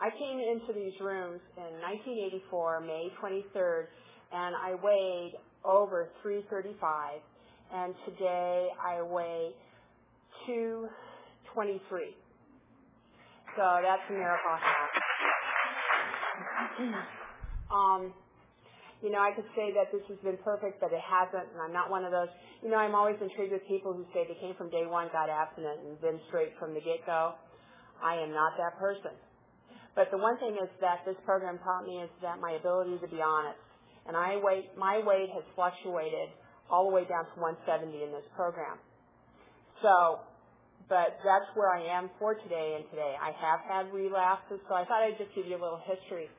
I came into these rooms in 1984, May 23rd, and I weighed over 335, and today I weigh 223. So that's a miracle um, you know, I could say that this has been perfect, but it hasn't, and I'm not one of those. You know, I'm always intrigued with people who say they came from day one, got abstinent, and been straight from the get-go. I am not that person. But the one thing is that this program taught me is that my ability to be honest. And I weight, my weight has fluctuated all the way down to 170 in this program. So, but that's where I am for today and today. I have had relapses, so I thought I'd just give you a little history.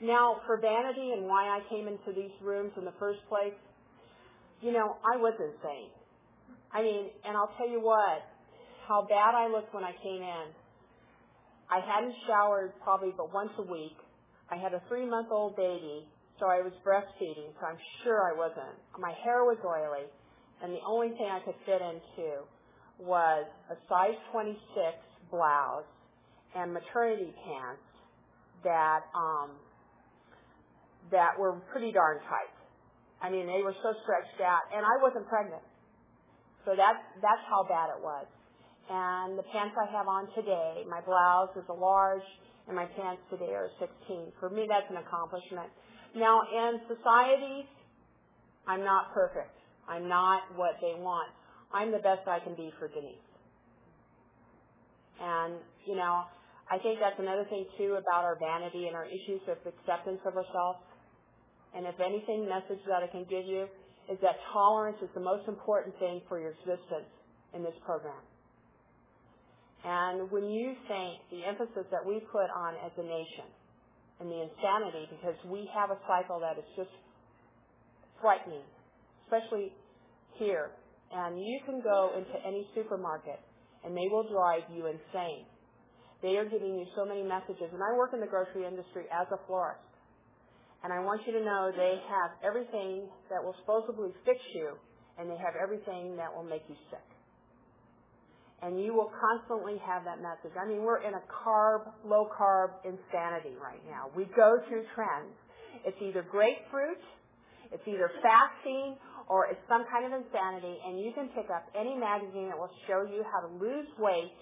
Now, for vanity and why I came into these rooms in the first place, you know, I was insane. I mean, and I'll tell you what, how bad I looked when I came in. I hadn't showered probably but once a week. I had a three month old baby, so I was breastfeeding, so I'm sure I wasn't. My hair was oily, and the only thing I could fit into was a size 26 blouse and maternity pants that um, that were pretty darn tight. I mean, they were so stretched out, and I wasn't pregnant, so that's that's how bad it was. And the pants I have on today, my blouse is a large, and my pants today are 16. For me, that's an accomplishment. Now, in society, I'm not perfect. I'm not what they want. I'm the best I can be for Denise. And, you know, I think that's another thing too about our vanity and our issues of acceptance of ourselves. And if anything, message that I can give you is that tolerance is the most important thing for your existence in this program. And when you think the emphasis that we put on as a nation and the insanity, because we have a cycle that is just frightening, especially here. And you can go into any supermarket and they will drive you insane. They are giving you so many messages. And I work in the grocery industry as a florist. And I want you to know they have everything that will supposedly fix you and they have everything that will make you sick and you will constantly have that message. I mean, we're in a carb, low carb insanity right now. We go through trends. It's either grapefruit, it's either fasting, or it's some kind of insanity, and you can pick up any magazine that will show you how to lose weight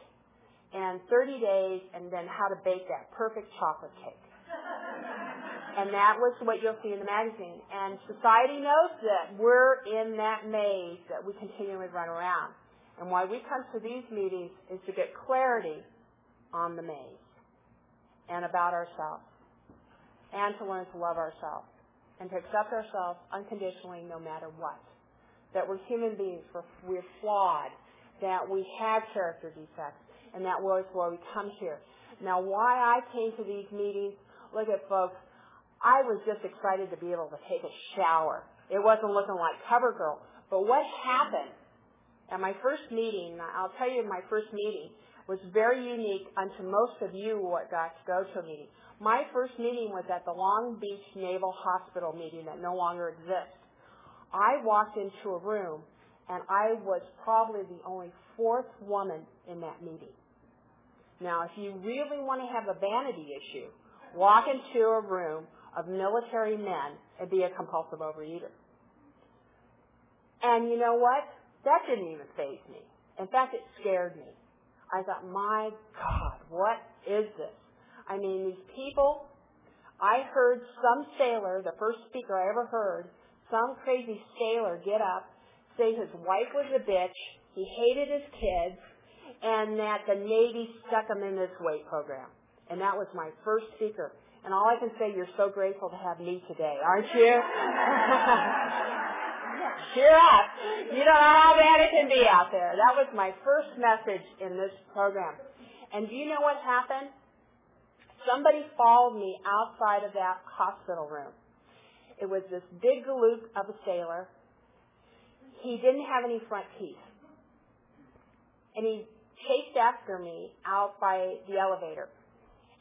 in 30 days and then how to bake that perfect chocolate cake. and that was what you'll see in the magazine. And society knows that we're in that maze that we continually run around. And why we come to these meetings is to get clarity on the maze and about ourselves and to learn to love ourselves and to accept ourselves unconditionally no matter what. That we're human beings, we're flawed, that we have character defects, and that was why we come here. Now, why I came to these meetings, look at folks, I was just excited to be able to take a shower. It wasn't looking like CoverGirl. But what happened at my first meeting, I'll tell you my first meeting was very unique unto most of you who got to go to a meeting. My first meeting was at the Long Beach Naval Hospital meeting that no longer exists. I walked into a room and I was probably the only fourth woman in that meeting. Now, if you really want to have a vanity issue, walk into a room of military men and be a compulsive overeater. And you know what? That didn't even faze me. In fact, it scared me. I thought, my God, what is this? I mean, these people, I heard some sailor, the first speaker I ever heard, some crazy sailor get up, say his wife was a bitch, he hated his kids, and that the Navy stuck him in this weight program. And that was my first speaker. And all I can say, you're so grateful to have me today, aren't you? cheer up. You don't know how bad it can be out there. That was my first message in this program. And do you know what happened? Somebody followed me outside of that hospital room. It was this big galoot of a sailor. He didn't have any front teeth. And he chased after me out by the elevator.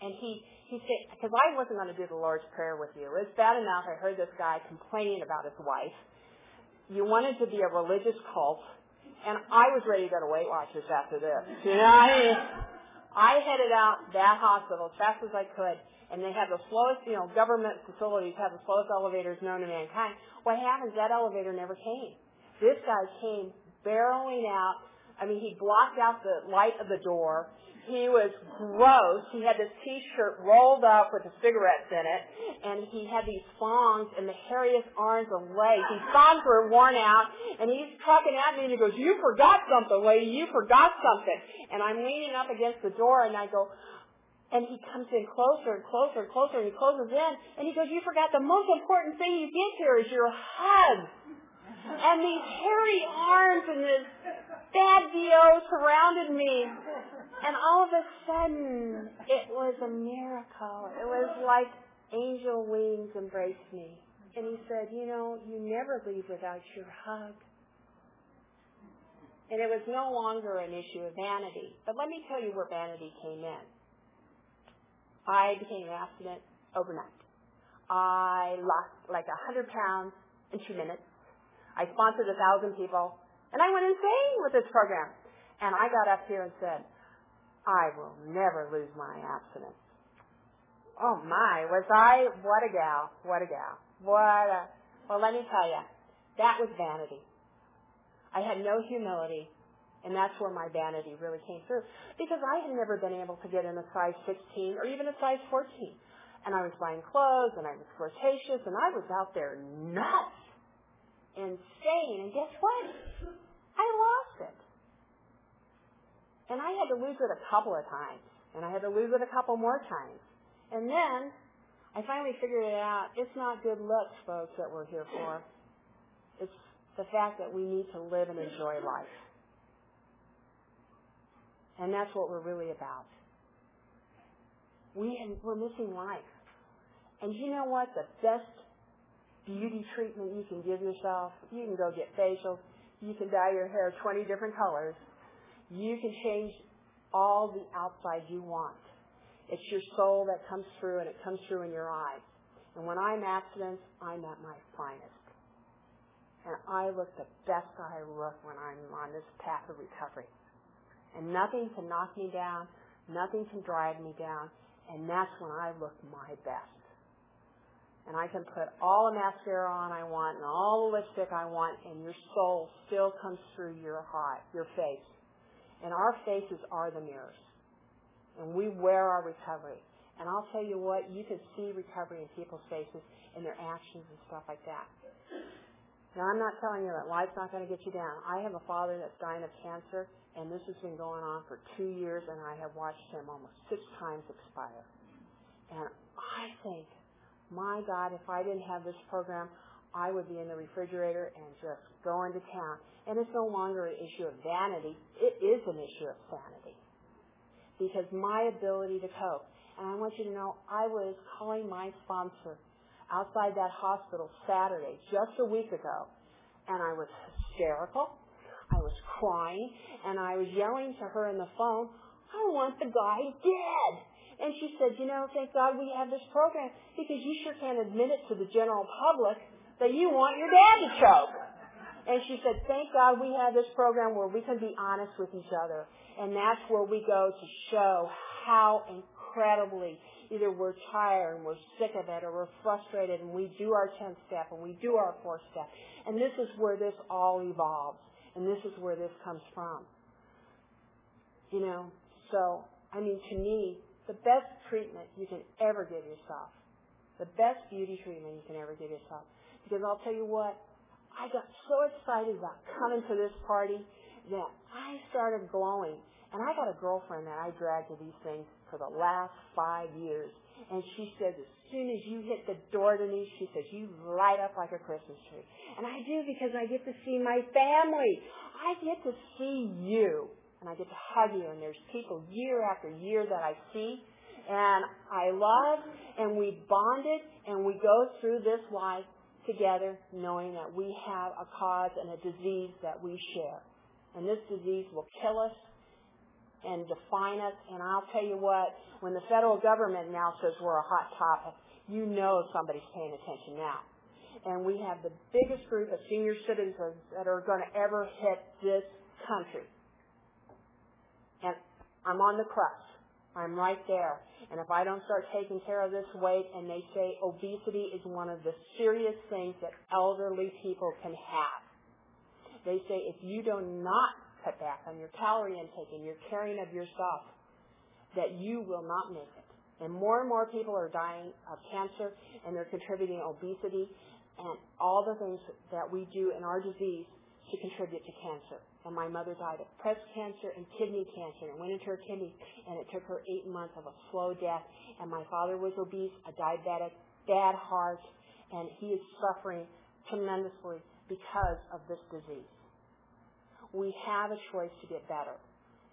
And he, he said, because I wasn't going to do the Lord's Prayer with you. It was bad enough I heard this guy complaining about his wife you wanted to be a religious cult, and I was ready to go to Weight Watchers after this. You know, I mean, I headed out that hospital as fast as I could, and they have the slowest, you know, government facilities have the slowest elevators known to mankind. What happens? That elevator never came. This guy came barreling out. I mean, he blocked out the light of the door. He was gross. He had this t-shirt rolled up with the cigarettes in it, and he had these thongs and the hairiest arms and legs. His thongs were worn out, and he's talking at me, and he goes, "You forgot something, lady. You forgot something." And I'm leaning up against the door, and I go, and he comes in closer and closer and closer, and he closes in, and he goes, "You forgot the most important thing you get here is your hug." And these hairy arms and this bad BO surrounded me. And all of a sudden, it was a miracle. It was like angel wings embraced me. And he said, you know, you never leave without your hug. And it was no longer an issue of vanity. But let me tell you where vanity came in. I became an abstinent overnight. I lost like a hundred pounds in two minutes. I sponsored a thousand people, and I went insane with this program. And I got up here and said, I will never lose my abstinence. Oh my, was I, what a gal, what a gal, what a, well let me tell you, that was vanity. I had no humility, and that's where my vanity really came through. Because I had never been able to get in a size 16 or even a size 14. And I was buying clothes, and I was flirtatious, and I was out there nuts insane. And guess what? I lost it. And I had to lose it a couple of times. And I had to lose it a couple more times. And then I finally figured it out. It's not good looks, folks, that we're here for. It's the fact that we need to live and enjoy life. And that's what we're really about. We, we're missing life. And you know what? The best beauty treatment you can give yourself. You can go get facials. You can dye your hair 20 different colors. You can change all the outside you want. It's your soul that comes through and it comes through in your eyes. And when I'm abstinent, I'm at my finest. And I look the best I look when I'm on this path of recovery. And nothing can knock me down. Nothing can drag me down. And that's when I look my best and I can put all the mascara on I want and all the lipstick I want, and your soul still comes through your heart, your face. And our faces are the mirrors. And we wear our recovery. And I'll tell you what, you can see recovery in people's faces and their actions and stuff like that. Now, I'm not telling you that life's not going to get you down. I have a father that's dying of cancer, and this has been going on for two years, and I have watched him almost six times expire. And I think my God, if I didn't have this program, I would be in the refrigerator and just going to town. And it's no longer an issue of vanity. It is an issue of sanity. Because my ability to cope. And I want you to know, I was calling my sponsor outside that hospital Saturday, just a week ago. And I was hysterical. I was crying. And I was yelling to her in the phone, I want the guy dead. And she said, you know, thank God we have this program because you sure can't admit it to the general public that you want your dad to choke. And she said, thank God we have this program where we can be honest with each other. And that's where we go to show how incredibly either we're tired and we're sick of it or we're frustrated and we do our 10th step and we do our fourth step. And this is where this all evolves. And this is where this comes from. You know, so, I mean, to me, the best treatment you can ever give yourself. The best beauty treatment you can ever give yourself. Because I'll tell you what, I got so excited about coming to this party that I started glowing. And I got a girlfriend that I dragged to these things for the last five years. And she said, as soon as you hit the door me, she says, you light up like a Christmas tree. And I do because I get to see my family. I get to see you and I get to hug you and there's people year after year that I see and I love and we bonded and we go through this life together knowing that we have a cause and a disease that we share. And this disease will kill us and define us. And I'll tell you what, when the federal government now says we're a hot topic, you know somebody's paying attention now. And we have the biggest group of senior citizens that are going to ever hit this country. And I'm on the crust. I'm right there. And if I don't start taking care of this weight, and they say obesity is one of the serious things that elderly people can have. They say if you do not cut back on your calorie intake and your caring of yourself, that you will not make it. And more and more people are dying of cancer and they're contributing obesity and all the things that we do in our disease to contribute to cancer. And my mother died of breast cancer and kidney cancer and went into her kidney and it took her eight months of a slow death. And my father was obese, a diabetic, bad heart, and he is suffering tremendously because of this disease. We have a choice to get better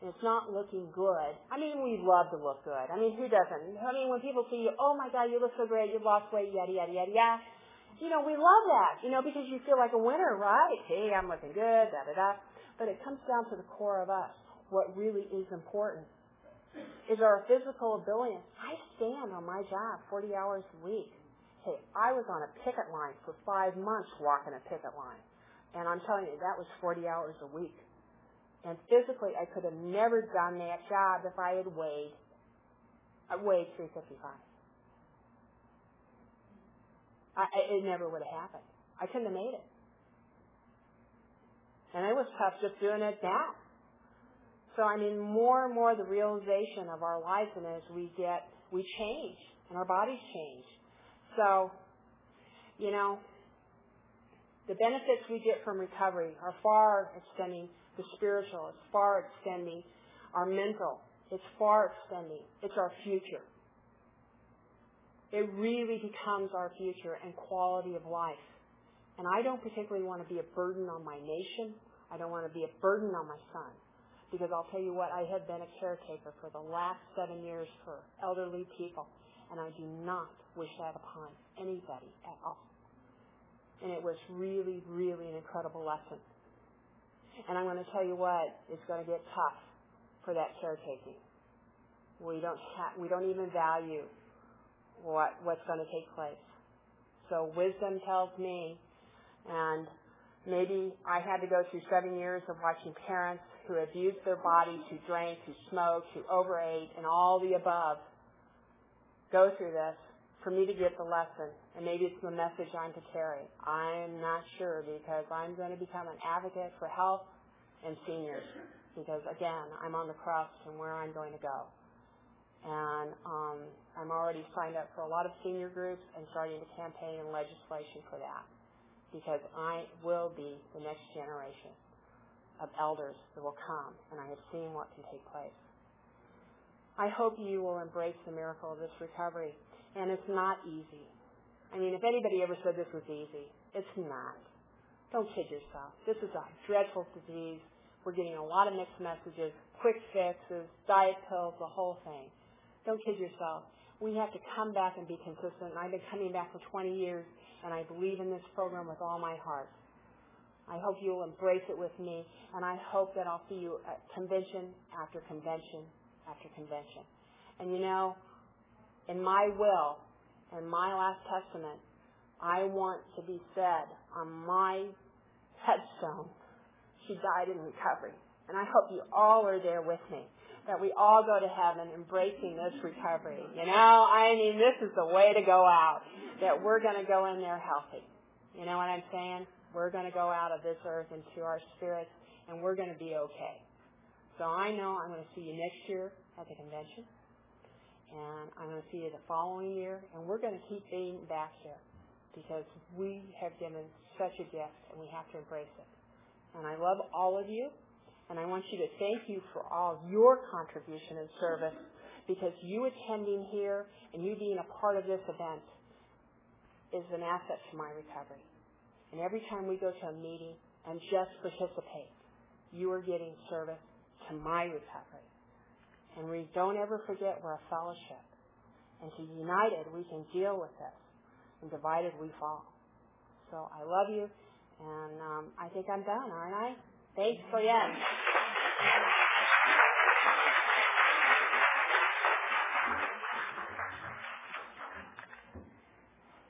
and it's not looking good. I mean, we love to look good. I mean, who doesn't? I mean, when people see you, oh my God, you look so great, you lost weight, yada, yada, yada, yada. You know, we love that, you know, because you feel like a winner, right? Hey, I'm looking good, da, da, da. But it comes down to the core of us. What really is important is our physical ability. I stand on my job 40 hours a week. Hey, I was on a picket line for five months walking a picket line. And I'm telling you, that was 40 hours a week. And physically, I could have never done that job if I had weighed, I weighed 355. I, it never would have happened. I couldn't have made it. And it was tough just doing it now. So I mean, more and more the realization of our lives, and as we get, we change, and our bodies change. So, you know, the benefits we get from recovery are far extending the spiritual. It's far extending our mental. It's far extending. It's our future. It really becomes our future and quality of life. And I don't particularly want to be a burden on my nation. I don't want to be a burden on my son. Because I'll tell you what, I have been a caretaker for the last seven years for elderly people. And I do not wish that upon anybody at all. And it was really, really an incredible lesson. And I'm going to tell you what, it's going to get tough for that caretaking. We don't ha- we don't even value what what's going to take place. So wisdom tells me, and maybe I had to go through seven years of watching parents who abused their bodies, who drank, who smoked, who overate, and all the above go through this for me to get the lesson. And maybe it's the message I'm to carry. I'm not sure because I'm going to become an advocate for health and seniors because again, I'm on the crust and where I'm going to go. And um, I'm already signed up for a lot of senior groups and starting to campaign and legislation for that because I will be the next generation of elders that will come, and I have seen what can take place. I hope you will embrace the miracle of this recovery, and it's not easy. I mean, if anybody ever said this was easy, it's not. Don't kid yourself. This is a dreadful disease. We're getting a lot of mixed messages, quick fixes, diet pills, the whole thing. Don't kid yourself. We have to come back and be consistent. And I've been coming back for 20 years, and I believe in this program with all my heart. I hope you will embrace it with me, and I hope that I'll see you at convention after convention after convention. And you know, in my will, in my last testament, I want to be said on my headstone, she died in recovery. And I hope you all are there with me. That we all go to heaven embracing this recovery. You know, I mean, this is the way to go out. That we're going to go in there healthy. You know what I'm saying? We're going to go out of this earth into our spirits and we're going to be okay. So I know I'm going to see you next year at the convention. And I'm going to see you the following year. And we're going to keep being back here because we have given such a gift and we have to embrace it. And I love all of you and I want you to thank you for all your contribution and service because you attending here and you being a part of this event is an asset to my recovery. And every time we go to a meeting and just participate, you are getting service to my recovery. And we don't ever forget we're a fellowship. And to united, we can deal with this and divided we fall. So I love you, and um, I think I'm done, aren't I? Thanks for yes.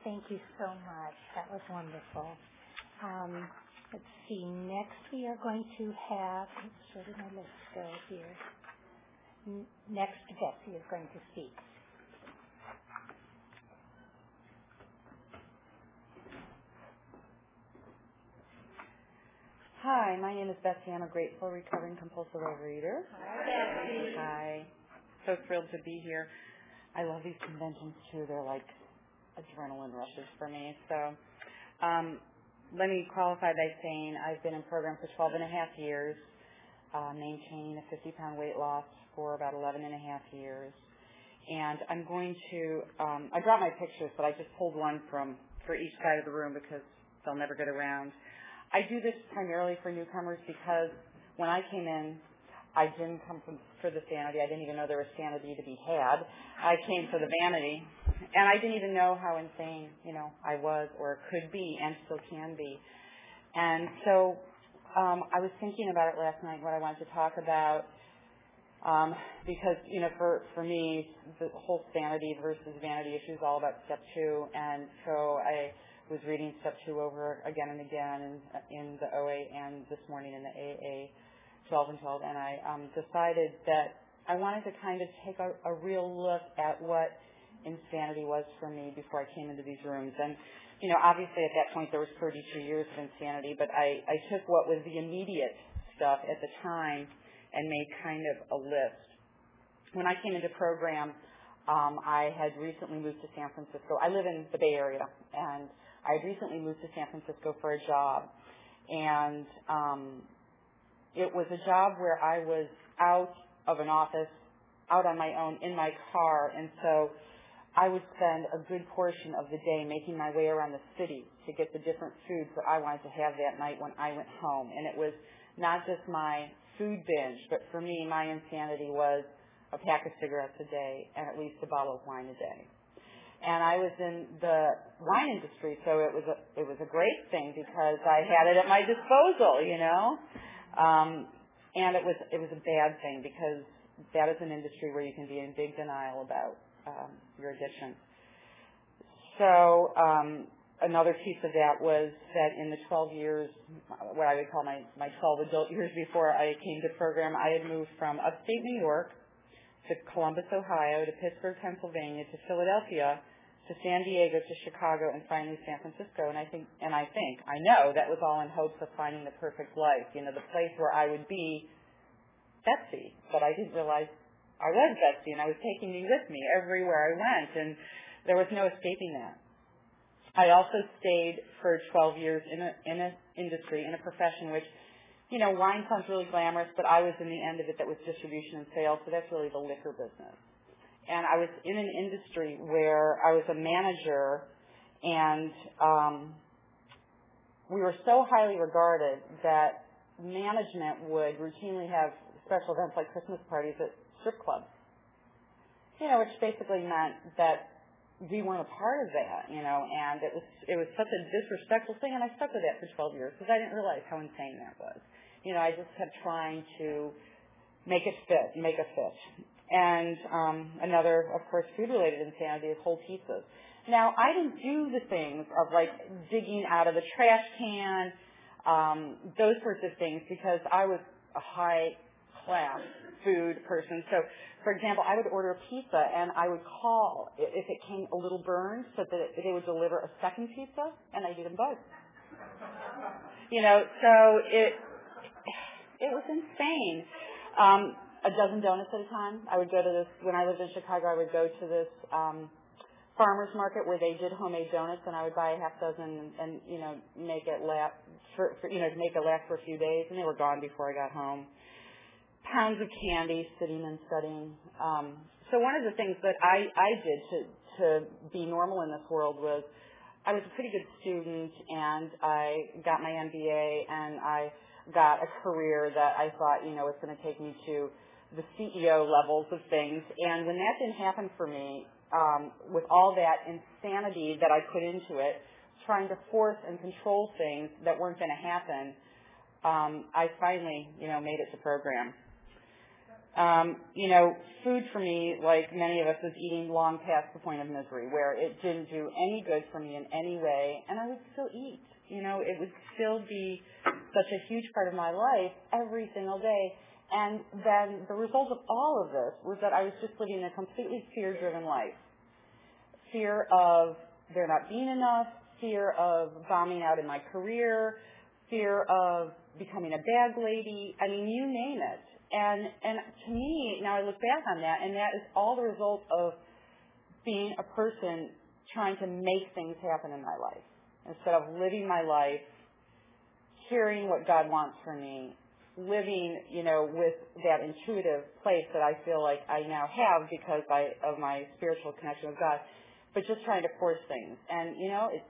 Thank you so much. That was wonderful. Um, let's see. Next, we are going to have. Where did my list go here? next, Betsy is going to speak. Hi, my name is Betsy. I'm a grateful recovering compulsive overeater. Hi, Betsy. Hi. So thrilled to be here. I love these conventions too. They're like adrenaline rushes for me. So um, let me qualify by saying I've been in program for 12 and a half years, uh, maintaining a 50 pound weight loss for about 11 and a half years. And I'm going to, um, I brought my pictures, but I just pulled one from for each side of the room because they'll never get around. I do this primarily for newcomers because when I came in, I didn't come from, for the sanity. I didn't even know there was sanity to be had. I came for the vanity, and I didn't even know how insane, you know, I was or could be, and still can be. And so, um, I was thinking about it last night. What I wanted to talk about, um, because you know, for for me, the whole sanity versus vanity issue is all about step two, and so I was reading step two over again and again in, in the OA and this morning in the AA 12 and 12, and I um, decided that I wanted to kind of take a, a real look at what insanity was for me before I came into these rooms. And, you know, obviously at that point there was 32 years of insanity, but I, I took what was the immediate stuff at the time and made kind of a list. When I came into program, um, I had recently moved to San Francisco. I live in the Bay Area, and I recently moved to San Francisco for a job, and um, it was a job where I was out of an office, out on my own in my car, and so I would spend a good portion of the day making my way around the city to get the different foods that I wanted to have that night when I went home. And it was not just my food binge, but for me, my insanity was a pack of cigarettes a day and at least a bottle of wine a day and I was in the wine industry, so it was a it was a great thing because I had it at my disposal, you know. Um, and it was it was a bad thing because that is an industry where you can be in big denial about um, your addiction. So um, another piece of that was that in the 12 years, what I would call my my 12 adult years before I came to program, I had moved from upstate New York to Columbus, Ohio, to Pittsburgh, Pennsylvania, to Philadelphia, to San Diego, to Chicago, and finally San Francisco. And I think, and I think, I know that was all in hopes of finding the perfect life, you know, the place where I would be Betsy. But I didn't realize I was Betsy, and I was taking me with me everywhere I went, and there was no escaping that. I also stayed for 12 years in a in an industry, in a profession which you know, wine sounds really glamorous, but I was in the end of it that was distribution and sales, so that's really the liquor business. And I was in an industry where I was a manager and um, we were so highly regarded that management would routinely have special events like Christmas parties at strip clubs. You know, which basically meant that we weren't a part of that, you know, and it was it was such a disrespectful thing, and I stuck with that for 12 years because I didn't realize how insane that was you know, I just kept trying to make it fit, make it fit. And um, another, of course, food-related insanity is whole pizzas. Now, I didn't do the things of like digging out of the trash can, um, those sorts of things, because I was a high-class food person. So, for example, I would order a pizza and I would call if it came a little burned, so that they would deliver a second pizza, and I'd eat them both. You know, so it it was insane. Um, a dozen donuts at a time. I would go to this when I lived in Chicago. I would go to this um, farmers market where they did homemade donuts, and I would buy a half dozen and, and you know make it last for, for you know make it last for a few days, and they were gone before I got home. Pounds of candy, sitting and studying. Um, so one of the things that I I did to to be normal in this world was I was a pretty good student, and I got my MBA, and I got a career that I thought, you know, going to take me to the CEO levels of things. And when that didn't happen for me, um, with all that insanity that I put into it, trying to force and control things that weren't going to happen, um, I finally, you know, made it to program. Um, you know, food for me, like many of us, was eating long past the point of misery, where it didn't do any good for me in any way, and I would still eat. You know, it would still be such a huge part of my life every single day. And then the result of all of this was that I was just living a completely fear-driven life. Fear of there not being enough, fear of bombing out in my career, fear of becoming a bag lady. I mean, you name it. And and to me, now I look back on that, and that is all the result of being a person trying to make things happen in my life instead of living my life, hearing what God wants for me, living, you know, with that intuitive place that I feel like I now have because I, of my spiritual connection with God, but just trying to force things. And, you know, it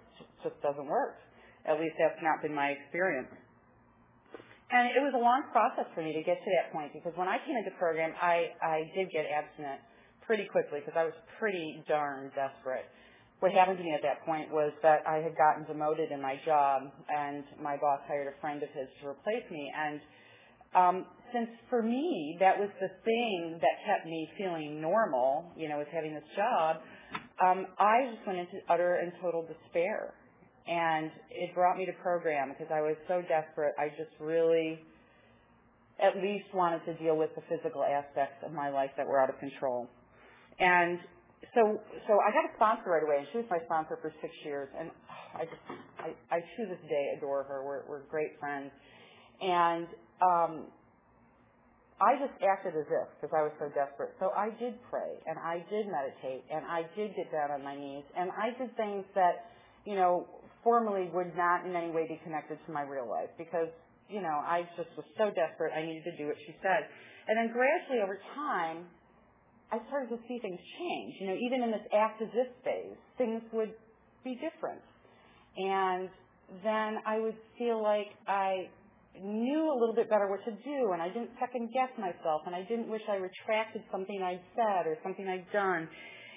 just doesn't work. At least that's not been my experience. And it was a long process for me to get to that point because when I came into the program, I, I did get abstinent pretty quickly because I was pretty darn desperate. What happened to me at that point was that I had gotten demoted in my job and my boss hired a friend of his to replace me and um, since for me that was the thing that kept me feeling normal, you know, was having this job, um, I just went into utter and total despair. And it brought me to program because I was so desperate. I just really at least wanted to deal with the physical aspects of my life that were out of control. And so so I got a sponsor right away, and she was my sponsor for six years. And I just I, I to this day adore her. We're we're great friends. And um, I just acted as if because I was so desperate. So I did pray and I did meditate and I did get down on my knees and I did things that, you know, formally would not in any way be connected to my real life because, you know, I just was so desperate I needed to do what she said. And then gradually over time, I started to see things change. You know, even in this as if phase, things would be different. And then I would feel like I knew a little bit better what to do and I didn't second guess myself and I didn't wish I retracted something I'd said or something I'd done.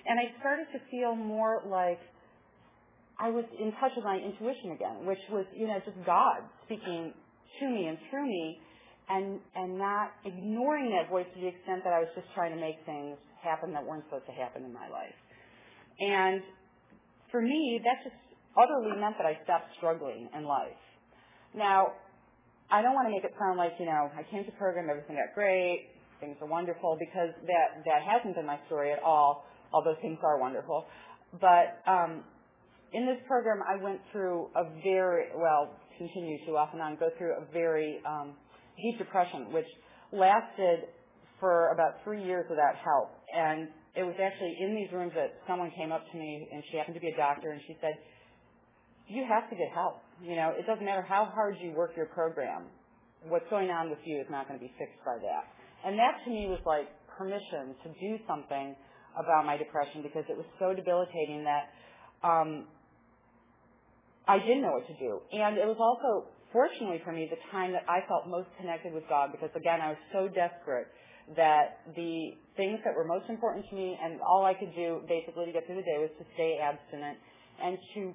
And I started to feel more like I was in touch with my intuition again, which was, you know, just God speaking to me and through me and and not ignoring that voice to the extent that I was just trying to make things happen that weren't supposed to happen in my life. And for me, that just utterly meant that I stopped struggling in life. Now, I don't want to make it sound like, you know, I came to program, everything got great, things are wonderful, because that, that hasn't been my story at all, although things are wonderful. But um, in this program, I went through a very, well, continue to off and on, go through a very um, deep depression, which lasted for about three years without help. And it was actually in these rooms that someone came up to me, and she happened to be a doctor, and she said, you have to get help. You know, it doesn't matter how hard you work your program. What's going on with you is not going to be fixed by that. And that to me was like permission to do something about my depression because it was so debilitating that um, I didn't know what to do. And it was also, fortunately for me, the time that I felt most connected with God because again, I was so desperate that the things that were most important to me and all I could do basically to get through the day was to stay abstinent and to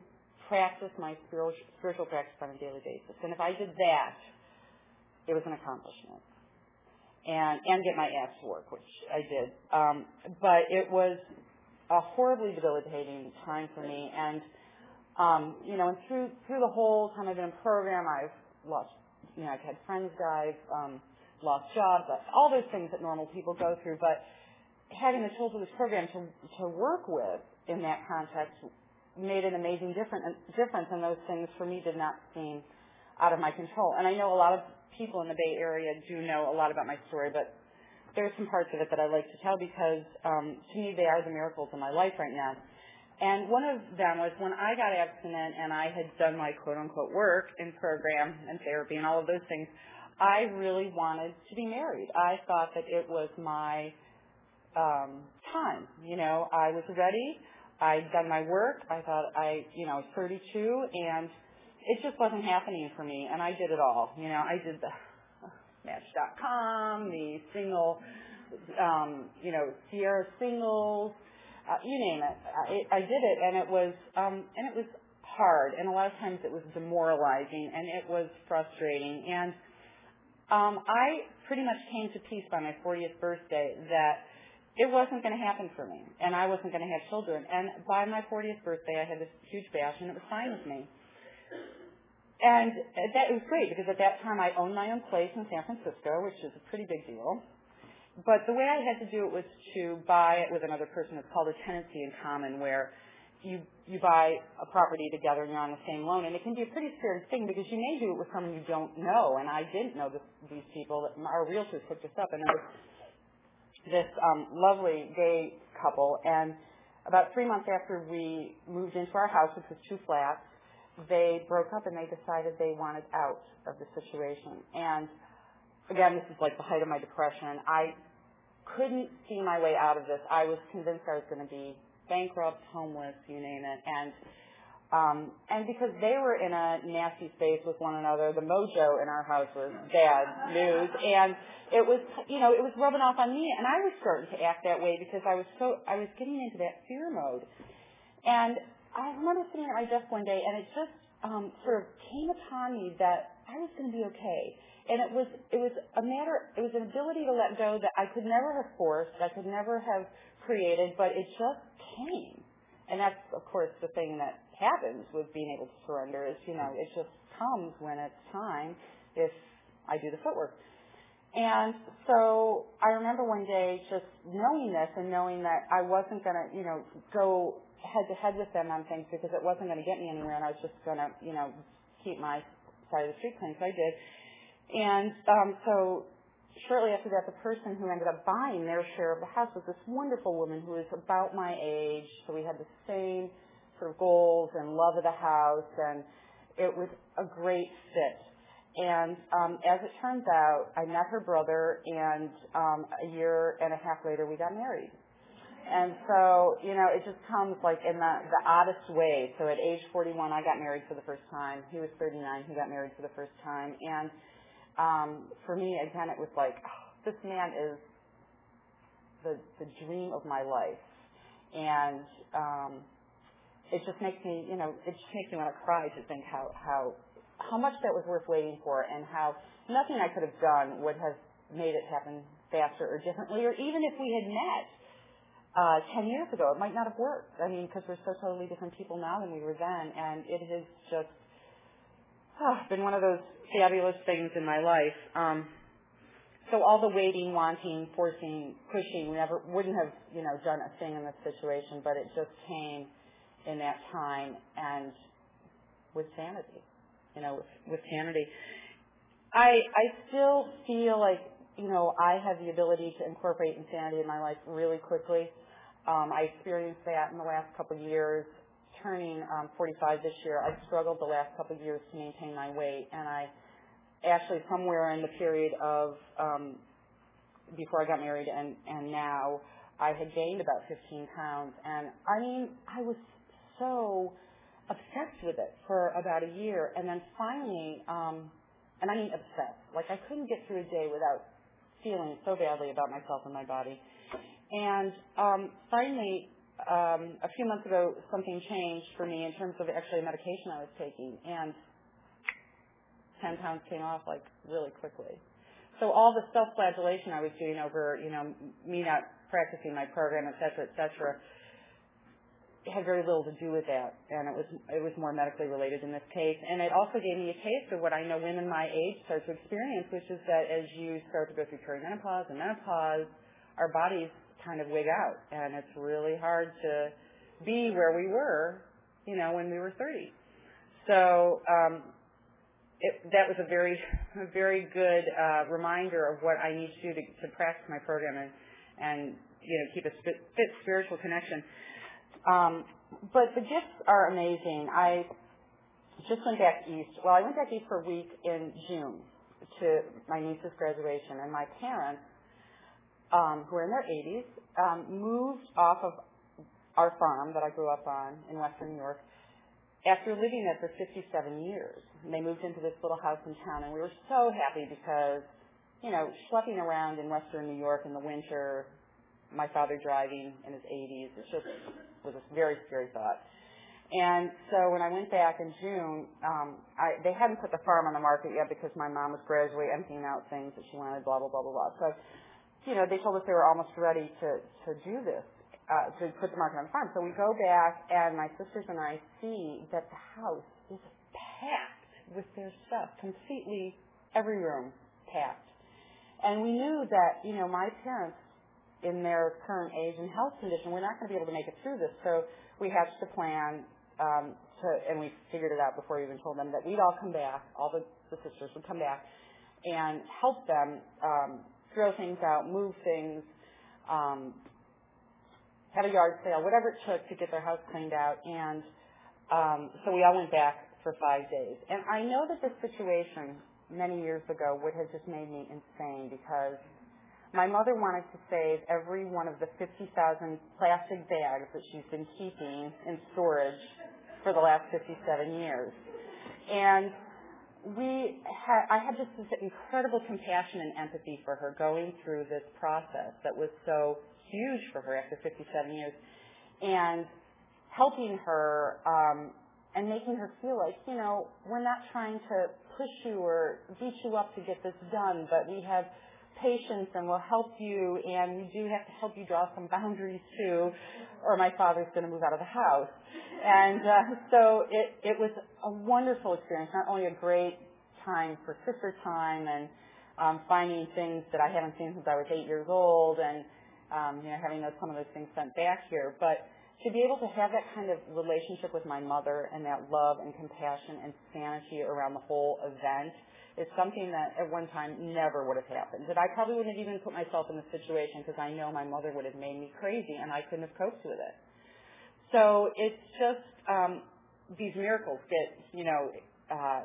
practice my spiritual practice on a daily basis. And if I did that, it was an accomplishment. And and get my ass to work, which I did. Um, but it was a horribly debilitating time for me. And you know, and through through the whole time I've been in program, I've lost. You know, I've had friends die, um, lost jobs, all those things that normal people go through. But having the tools of this program to to work with in that context made an amazing difference, difference and those things for me did not seem out of my control. And I know a lot of people in the Bay Area do know a lot about my story, but there's some parts of it that I like to tell because um, to me they are the miracles in my life right now. And one of them was when I got abstinent and I had done my quote unquote work in program and therapy and all of those things, I really wanted to be married. I thought that it was my um, time. You know, I was ready. I'd done my work. I thought I, you know, 32, and it just wasn't happening for me. And I did it all. You know, I did the Match.com, the single, um, you know, Sierra singles, uh, you name it. I, I did it, and it was, um, and it was hard, and a lot of times it was demoralizing, and it was frustrating. And um, I pretty much came to peace by my 40th birthday that it wasn't going to happen for me, and I wasn't going to have children. And by my 40th birthday, I had this huge bash, and it was fine with me. and that was great because at that time I owned my own place in San Francisco, which is a pretty big deal. But the way I had to do it was to buy it with another person. It's called a tenancy in common, where you you buy a property together and you're on the same loan, and it can be a pretty scary thing because you may do it with someone you don't know. And I didn't know this, these people. Our realtors hooked us up, and it was this um, lovely gay couple. And about three months after we moved into our house, which was two flats, they broke up and they decided they wanted out of the situation. And again, this is like the height of my depression. I couldn't see my way out of this. I was convinced I was going to be bankrupt, homeless, you name it. And um, and because they were in a nasty space with one another, the mojo in our house was bad news, and it was, you know, it was rubbing off on me, and I was starting to act that way because I was so, I was getting into that fear mode, and I remember sitting at my desk one day, and it just um, sort of came upon me that I was going to be okay. And it was it was a matter it was an ability to let go that I could never have forced, I could never have created, but it just came. And that's of course the thing that happens with being able to surrender is, you know, it just comes when it's time if I do the footwork. And so I remember one day just knowing this and knowing that I wasn't to, you know, go head to head with them on things because it wasn't to get me anywhere, and I was just to, you know, keep my side of the street clean. So I did. And um, so shortly after that, the person who ended up buying their share of the house was this wonderful woman who was about my age. So we had the same sort of goals and love of the house, and it was a great fit. And um, as it turns out, I met her brother, and um, a year and a half later, we got married. And so, you know, it just comes like in the, the oddest way. So at age 41, I got married for the first time. He was 39. He got married for the first time. And for me, again, it was like, oh, this man is the, the dream of my life. And um, it just makes me, you know, it just makes me want to cry to think how, how, how much that was worth waiting for and how nothing I could have done would have made it happen faster or differently or even if we had met uh, 10 years ago, it might not have worked. I mean, because we're so totally different people now than we were then, and it has just oh, been one of those fabulous things in my life. Um, so all the waiting, wanting, forcing, pushing, we never wouldn't have, you know, done a thing in this situation, but it just came in that time and with sanity, you know, with, with sanity. I I still feel like you know I have the ability to incorporate insanity in my life really quickly. Um, I experienced that in the last couple of years. Turning um, 45 this year, I struggled the last couple of years to maintain my weight, and I actually somewhere in the period of um, before I got married and now I had gained about 15 pounds, and I mean I was so obsessed with it for about a year, and then finally, um, and I mean obsessed, like I couldn't get through a day without feeling so badly about myself and my body. And finally, Um, a few months ago, something changed for me in terms of actually a medication I was taking, and 10 pounds came off like really quickly. So all the self-flagellation I was doing over, you know, me not practicing my program, et cetera, et cetera, had very little to do with that, and it was it was more medically related in this case. And it also gave me a taste of what I know women my age start to experience, which is that as you start to go through perimenopause and menopause, our bodies kind of wig out, and it's really hard to be where we were, you know, when we were 30. So um, it, that was a very, a very good uh, reminder of what I need to do to, to practice my program and, and you know, keep a fit, fit spiritual connection. Um, but the gifts are amazing. I just went back east. Well, I went back east for a week in June to my niece's graduation, and my parents um, who are in their 80s, um, moved off of our farm that I grew up on in western New York after living there for 57 years. And they moved into this little house in town, and we were so happy because, you know, schlepping around in western New York in the winter, my father driving in his 80s, it just was a very scary thought. And so when I went back in June, um, I, they hadn't put the farm on the market yet because my mom was gradually emptying out things that she wanted, blah, blah, blah, blah, blah. So you know, they told us they were almost ready to, to do this, uh, to put the market on the farm. So we go back, and my sisters and I see that the house is packed with their stuff, completely every room packed. And we knew that, you know, my parents in their current age and health condition, we're not going to be able to make it through this. So we hatched a plan um, to, and we figured it out before we even told them that we'd all come back, all the, the sisters would come back and help them um, throw things out, move things, um, have a yard sale, whatever it took to get their house cleaned out. And um, so we all went back for five days. And I know that this situation many years ago would have just made me insane because my mother wanted to save every one of the 50,000 plastic bags that she's been keeping in storage for the last 57 years. And we had, I had just this incredible compassion and empathy for her going through this process that was so huge for her after 57 years. And helping her um, and making her feel like, you know, we're not trying to push you or beat you up to get this done, but we have patience and we'll help you and we do have to help you draw some boundaries too or my father's going to move out of the house. And uh, so it, it was a wonderful experience, not only a great time for sister time and um, finding things that I haven't seen since I was eight years old and um, you know having those, some of those things sent back here, but to be able to have that kind of relationship with my mother and that love and compassion and sanity around the whole event is something that at one time never would have happened. That I probably wouldn't have even put myself in the situation because I know my mother would have made me crazy and I couldn't have coped with it. So it's just um, these miracles get, you know, uh,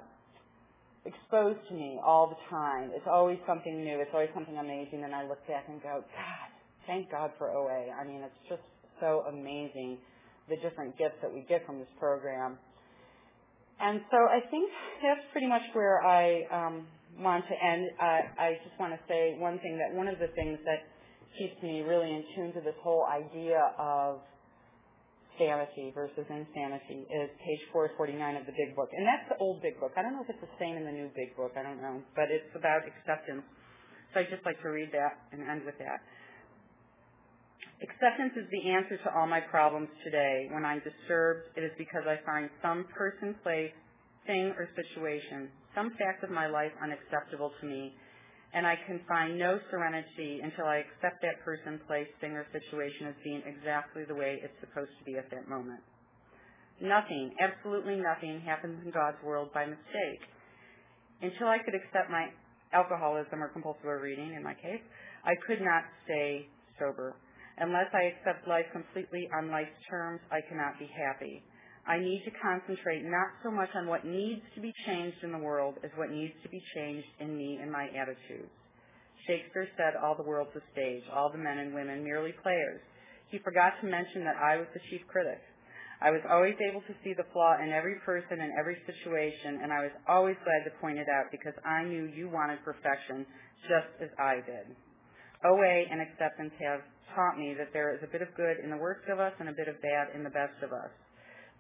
exposed to me all the time. It's always something new. It's always something amazing. And I look back and go, God, thank God for OA. I mean, it's just so amazing the different gifts that we get from this program. And so I think that's pretty much where I um, want to end. I, I just want to say one thing that one of the things that keeps me really in tune to this whole idea of sanity versus insanity is page 449 of the big book. And that's the old big book. I don't know if it's the same in the new big book. I don't know. But it's about acceptance. So I'd just like to read that and end with that. Acceptance is the answer to all my problems today. When I'm disturbed, it is because I find some person, place, thing, or situation, some fact of my life unacceptable to me, and I can find no serenity until I accept that person, place, thing, or situation as being exactly the way it's supposed to be at that moment. Nothing, absolutely nothing, happens in God's world by mistake. Until I could accept my alcoholism or compulsive reading, in my case, I could not stay sober. Unless I accept life completely on life's terms, I cannot be happy. I need to concentrate not so much on what needs to be changed in the world as what needs to be changed in me and my attitudes. Shakespeare said all the world's a stage, all the men and women merely players. He forgot to mention that I was the chief critic. I was always able to see the flaw in every person and every situation, and I was always glad to point it out because I knew you wanted perfection just as I did. OA and acceptance have taught me that there is a bit of good in the worst of us and a bit of bad in the best of us.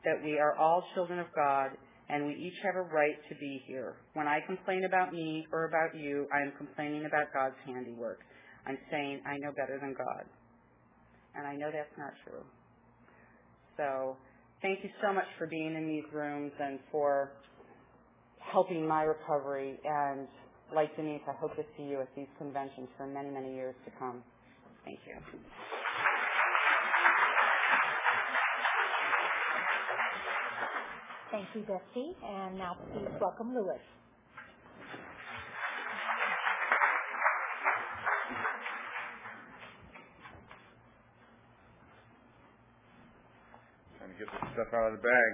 That we are all children of God and we each have a right to be here. When I complain about me or about you, I am complaining about God's handiwork. I'm saying I know better than God. And I know that's not true. So thank you so much for being in these rooms and for helping my recovery. And like Denise, I hope to see you at these conventions for many, many years to come. Thank you. Thank you, Betsy. And now please welcome Louis. Trying to get this stuff out of the bag.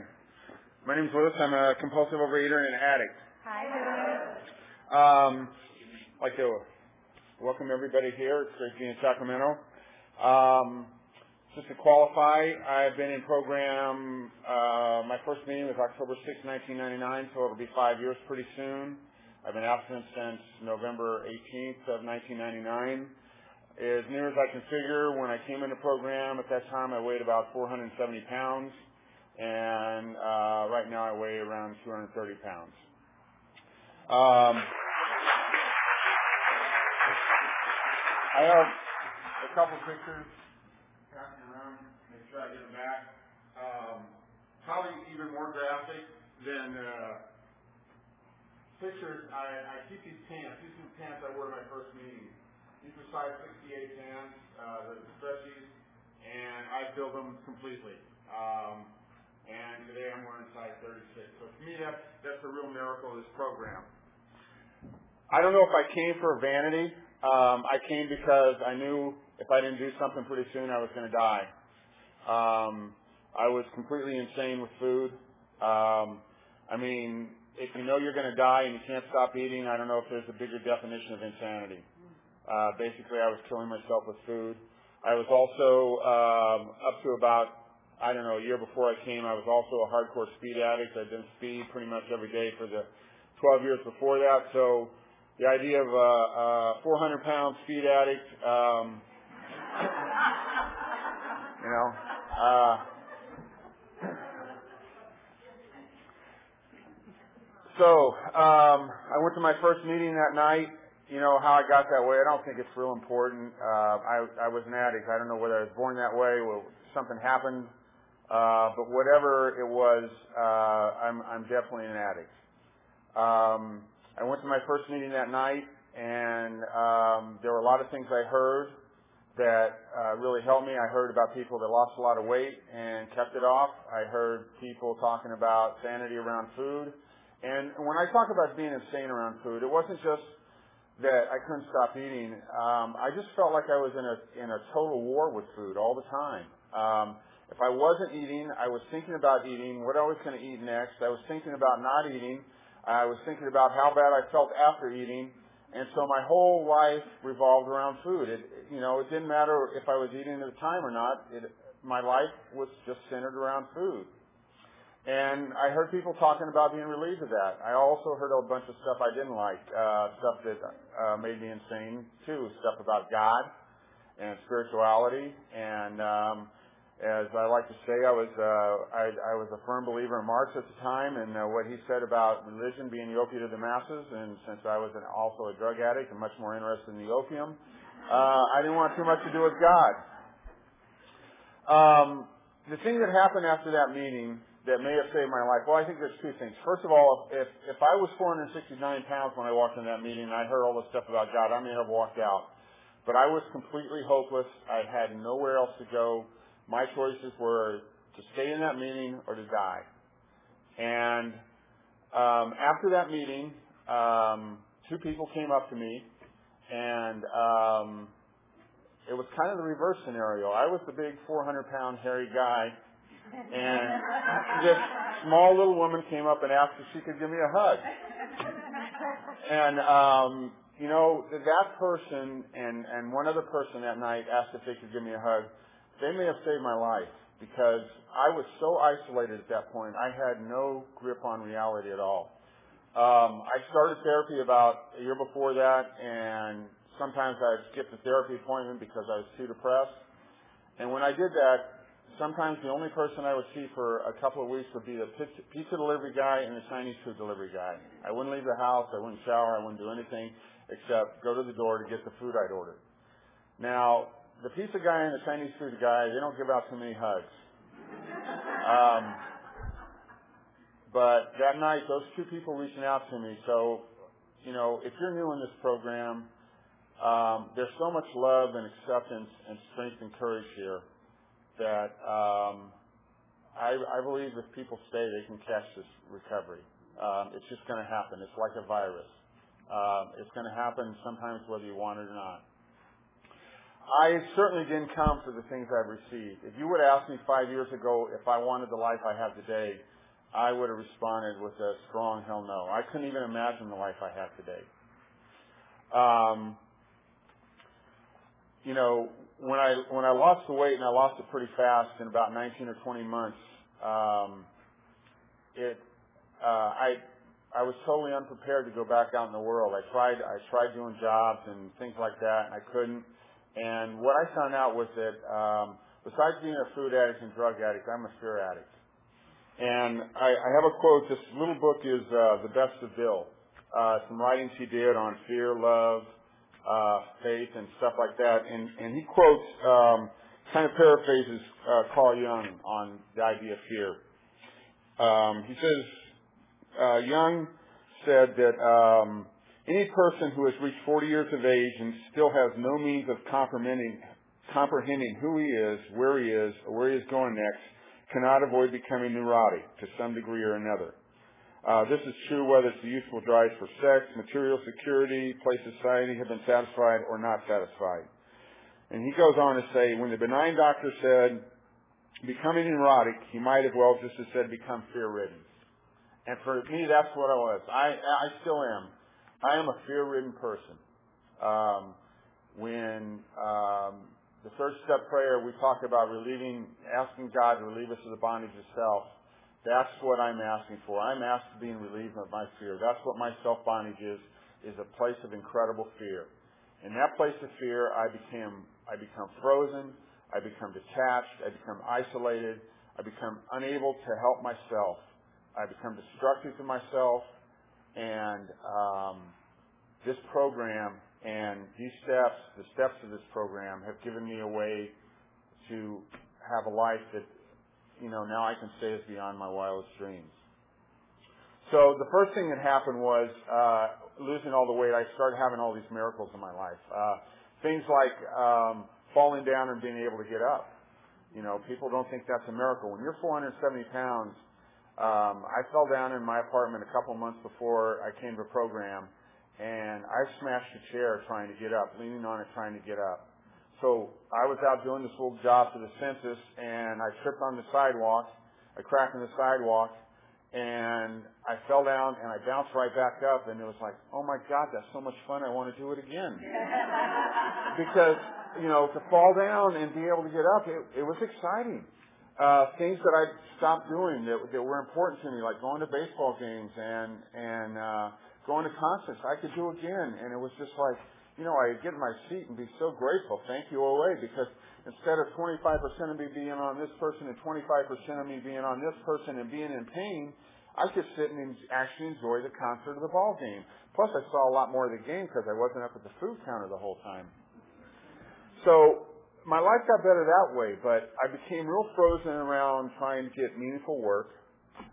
My name's Louis. I'm a compulsive overeater and an addict. Hi, Louis. Um, I'd like to welcome everybody here. It's great to be in Sacramento. Um, just to qualify, I've been in program, uh, my first meeting was October 6, 1999, so it'll be five years pretty soon. I've been abstinent since November 18th of 1999. As near as I can figure, when I came into program at that time, I weighed about 470 pounds, and uh, right now I weigh around 230 pounds. Um, I have a couple pictures passing around, make sure I get them back. Um, probably even more graphic than uh, pictures, I, I keep these pants. These are the pants I wore to my first meeting. These are size 68 pants, uh, the stretchies, and I filled them completely. Um, and today I'm wearing size 36. So to me, that's, that's a real miracle of this program. I don't know if I came for vanity. Um, I came because I knew if I didn't do something pretty soon, I was going to die. Um, I was completely insane with food. Um, I mean, if you know you're going to die and you can't stop eating, I don't know if there's a bigger definition of insanity. Uh, basically, I was killing myself with food. I was also um, up to about I don't know a year before I came. I was also a hardcore speed addict. I'd been speed pretty much every day for the 12 years before that. So the idea of a, a 400 pound speed addict, um, you know. Uh, so um, I went to my first meeting that night. You know how I got that way. I don't think it's real important. Uh, I, I was an addict. I don't know whether I was born that way or something happened, uh, but whatever it was, uh, I'm, I'm definitely an addict. Um, I went to my first meeting that night, and um, there were a lot of things I heard that uh, really helped me. I heard about people that lost a lot of weight and kept it off. I heard people talking about sanity around food. And when I talk about being insane around food, it wasn't just that I couldn't stop eating. Um, I just felt like I was in a in a total war with food all the time. Um, if I wasn't eating, I was thinking about eating, what I was going to eat next. I was thinking about not eating. I was thinking about how bad I felt after eating. And so my whole life revolved around food. It, you know, it didn't matter if I was eating at the time or not. It, my life was just centered around food. And I heard people talking about being relieved of that. I also heard a bunch of stuff I didn't like, uh, stuff that uh, made me insane too, stuff about God and spirituality and um, as I like to say, I was uh, I, I was a firm believer in Marx at the time, and uh, what he said about religion being the opiate of the masses. And since I was an, also a drug addict and much more interested in the opium, uh, I didn't want too much to do with God. Um, the thing that happened after that meeting that may have saved my life. Well, I think there's two things. First of all, if if I was 469 pounds when I walked in that meeting and I heard all this stuff about God, I may have walked out. But I was completely hopeless. I had nowhere else to go my choices were to stay in that meeting or to die. And um, after that meeting, um, two people came up to me, and um, it was kind of the reverse scenario. I was the big 400-pound hairy guy, and this small little woman came up and asked if she could give me a hug. And um, you know that person and and one other person that night asked if they could give me a hug they may have saved my life because I was so isolated at that point. I had no grip on reality at all. Um, I started therapy about a year before that, and sometimes I'd skip the therapy appointment because I was too depressed. And when I did that, sometimes the only person I would see for a couple of weeks would be the pizza delivery guy and the Chinese food delivery guy. I wouldn't leave the house, I wouldn't shower, I wouldn't do anything except go to the door to get the food I'd ordered. Now, the pizza guy and the Chinese food guy, they don't give out too many hugs. Um, but that night, those two people reaching out to me. So, you know, if you're new in this program, um, there's so much love and acceptance and strength and courage here that um, I, I believe if people stay, they can catch this recovery. Um, it's just going to happen. It's like a virus. Um, it's going to happen sometimes whether you want it or not. I certainly didn't come for the things I've received. If you would have asked me five years ago if I wanted the life I have today, I would have responded with a strong hell no. I couldn't even imagine the life I have today. Um, you know, when I when I lost the weight and I lost it pretty fast in about 19 or 20 months, um, it uh, I I was totally unprepared to go back out in the world. I tried I tried doing jobs and things like that, and I couldn't. And what I found out was that um, besides being a food addict and drug addict, I'm a fear addict. And I, I have a quote. This little book is uh, The Best of Bill. Uh, some writings he did on fear, love, uh, faith, and stuff like that. And, and he quotes, um, kind of paraphrases uh, Carl Jung on the idea of fear. Um, he says, uh, Jung said that um, any person who has reached 40 years of age and still has no means of comprehending, comprehending who he is, where he is, or where he is going next, cannot avoid becoming neurotic to some degree or another. Uh, this is true whether it's the youthful drive for sex, material security, place society have been satisfied or not satisfied. And he goes on to say, when the benign doctor said, becoming neurotic, he might as well just have said become fear-ridden. And for me, that's what I was. I, I still am. I am a fear-ridden person. Um, when um, the third step prayer, we talk about relieving, asking God to relieve us of the bondage of self. That's what I'm asking for. I'm asked being relieved of my fear. That's what my self bondage is, is a place of incredible fear. In that place of fear, I became, I become frozen. I become detached. I become isolated. I become unable to help myself. I become destructive to myself. And um, this program and these steps, the steps of this program, have given me a way to have a life that you know, now I can say is beyond my wildest dreams. So the first thing that happened was uh, losing all the weight. I started having all these miracles in my life. Uh, things like um, falling down and being able to get up. You know, people don't think that's a miracle. When you're 470 pounds, um, I fell down in my apartment a couple months before I came to program, and I smashed a chair trying to get up, leaning on it trying to get up. So I was out doing this little job for the census, and I tripped on the sidewalk, a crack in the sidewalk, and I fell down and I bounced right back up, and it was like, oh my God, that's so much fun! I want to do it again. because you know, to fall down and be able to get up, it, it was exciting. Uh, things that I stopped doing that, that were important to me, like going to baseball games and and uh, going to concerts, I could do again, and it was just like you know, I'd get in my seat and be so grateful. Thank you, OA, because instead of 25% of me being on this person and 25% of me being on this person and being in pain, I could sit and actually enjoy the concert or the ball game. Plus, I saw a lot more of the game because I wasn't up at the food counter the whole time. So my life got better that way, but I became real frozen around trying to get meaningful work.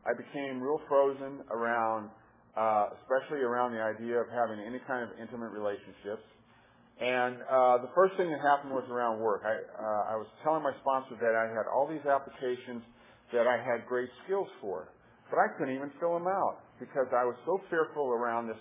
I became real frozen around, uh, especially around the idea of having any kind of intimate relationships. And uh, the first thing that happened was around work. I, uh, I was telling my sponsor that I had all these applications that I had great skills for, but I couldn't even fill them out because I was so fearful around this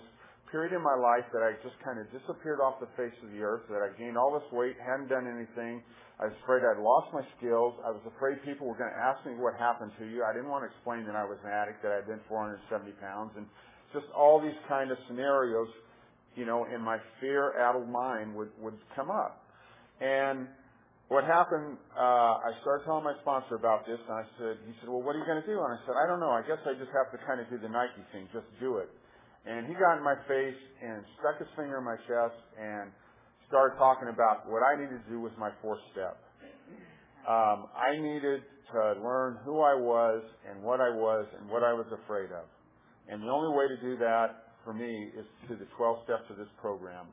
period in my life that I just kind of disappeared off the face of the earth, that I gained all this weight, hadn't done anything. I was afraid I'd lost my skills. I was afraid people were going to ask me what happened to you. I didn't want to explain that I was an addict, that I'd been 470 pounds, and just all these kind of scenarios you know, in my fear-addled mind would, would come up. And what happened, uh, I started telling my sponsor about this, and I said, he said, well, what are you going to do? And I said, I don't know. I guess I just have to kind of do the Nike thing, just do it. And he got in my face and stuck his finger in my chest and started talking about what I needed to do with my fourth step. Um, I needed to learn who I was and what I was and what I was afraid of. And the only way to do that for me is to the 12 steps of this program.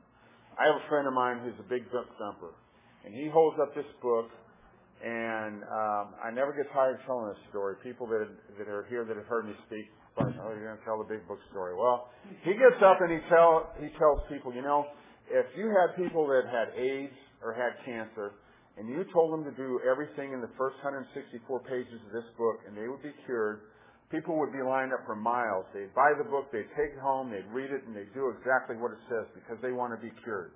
I have a friend of mine who's a big book thumper, and he holds up this book, and um, I never get tired of telling this story. People that that are here that have heard me speak, like, oh, you're going to tell the big book story. Well, he gets up and he tell he tells people, you know, if you had people that had AIDS or had cancer, and you told them to do everything in the first 164 pages of this book, and they would be cured people would be lined up for miles. They'd buy the book, they'd take it home, they'd read it, and they'd do exactly what it says because they want to be cured.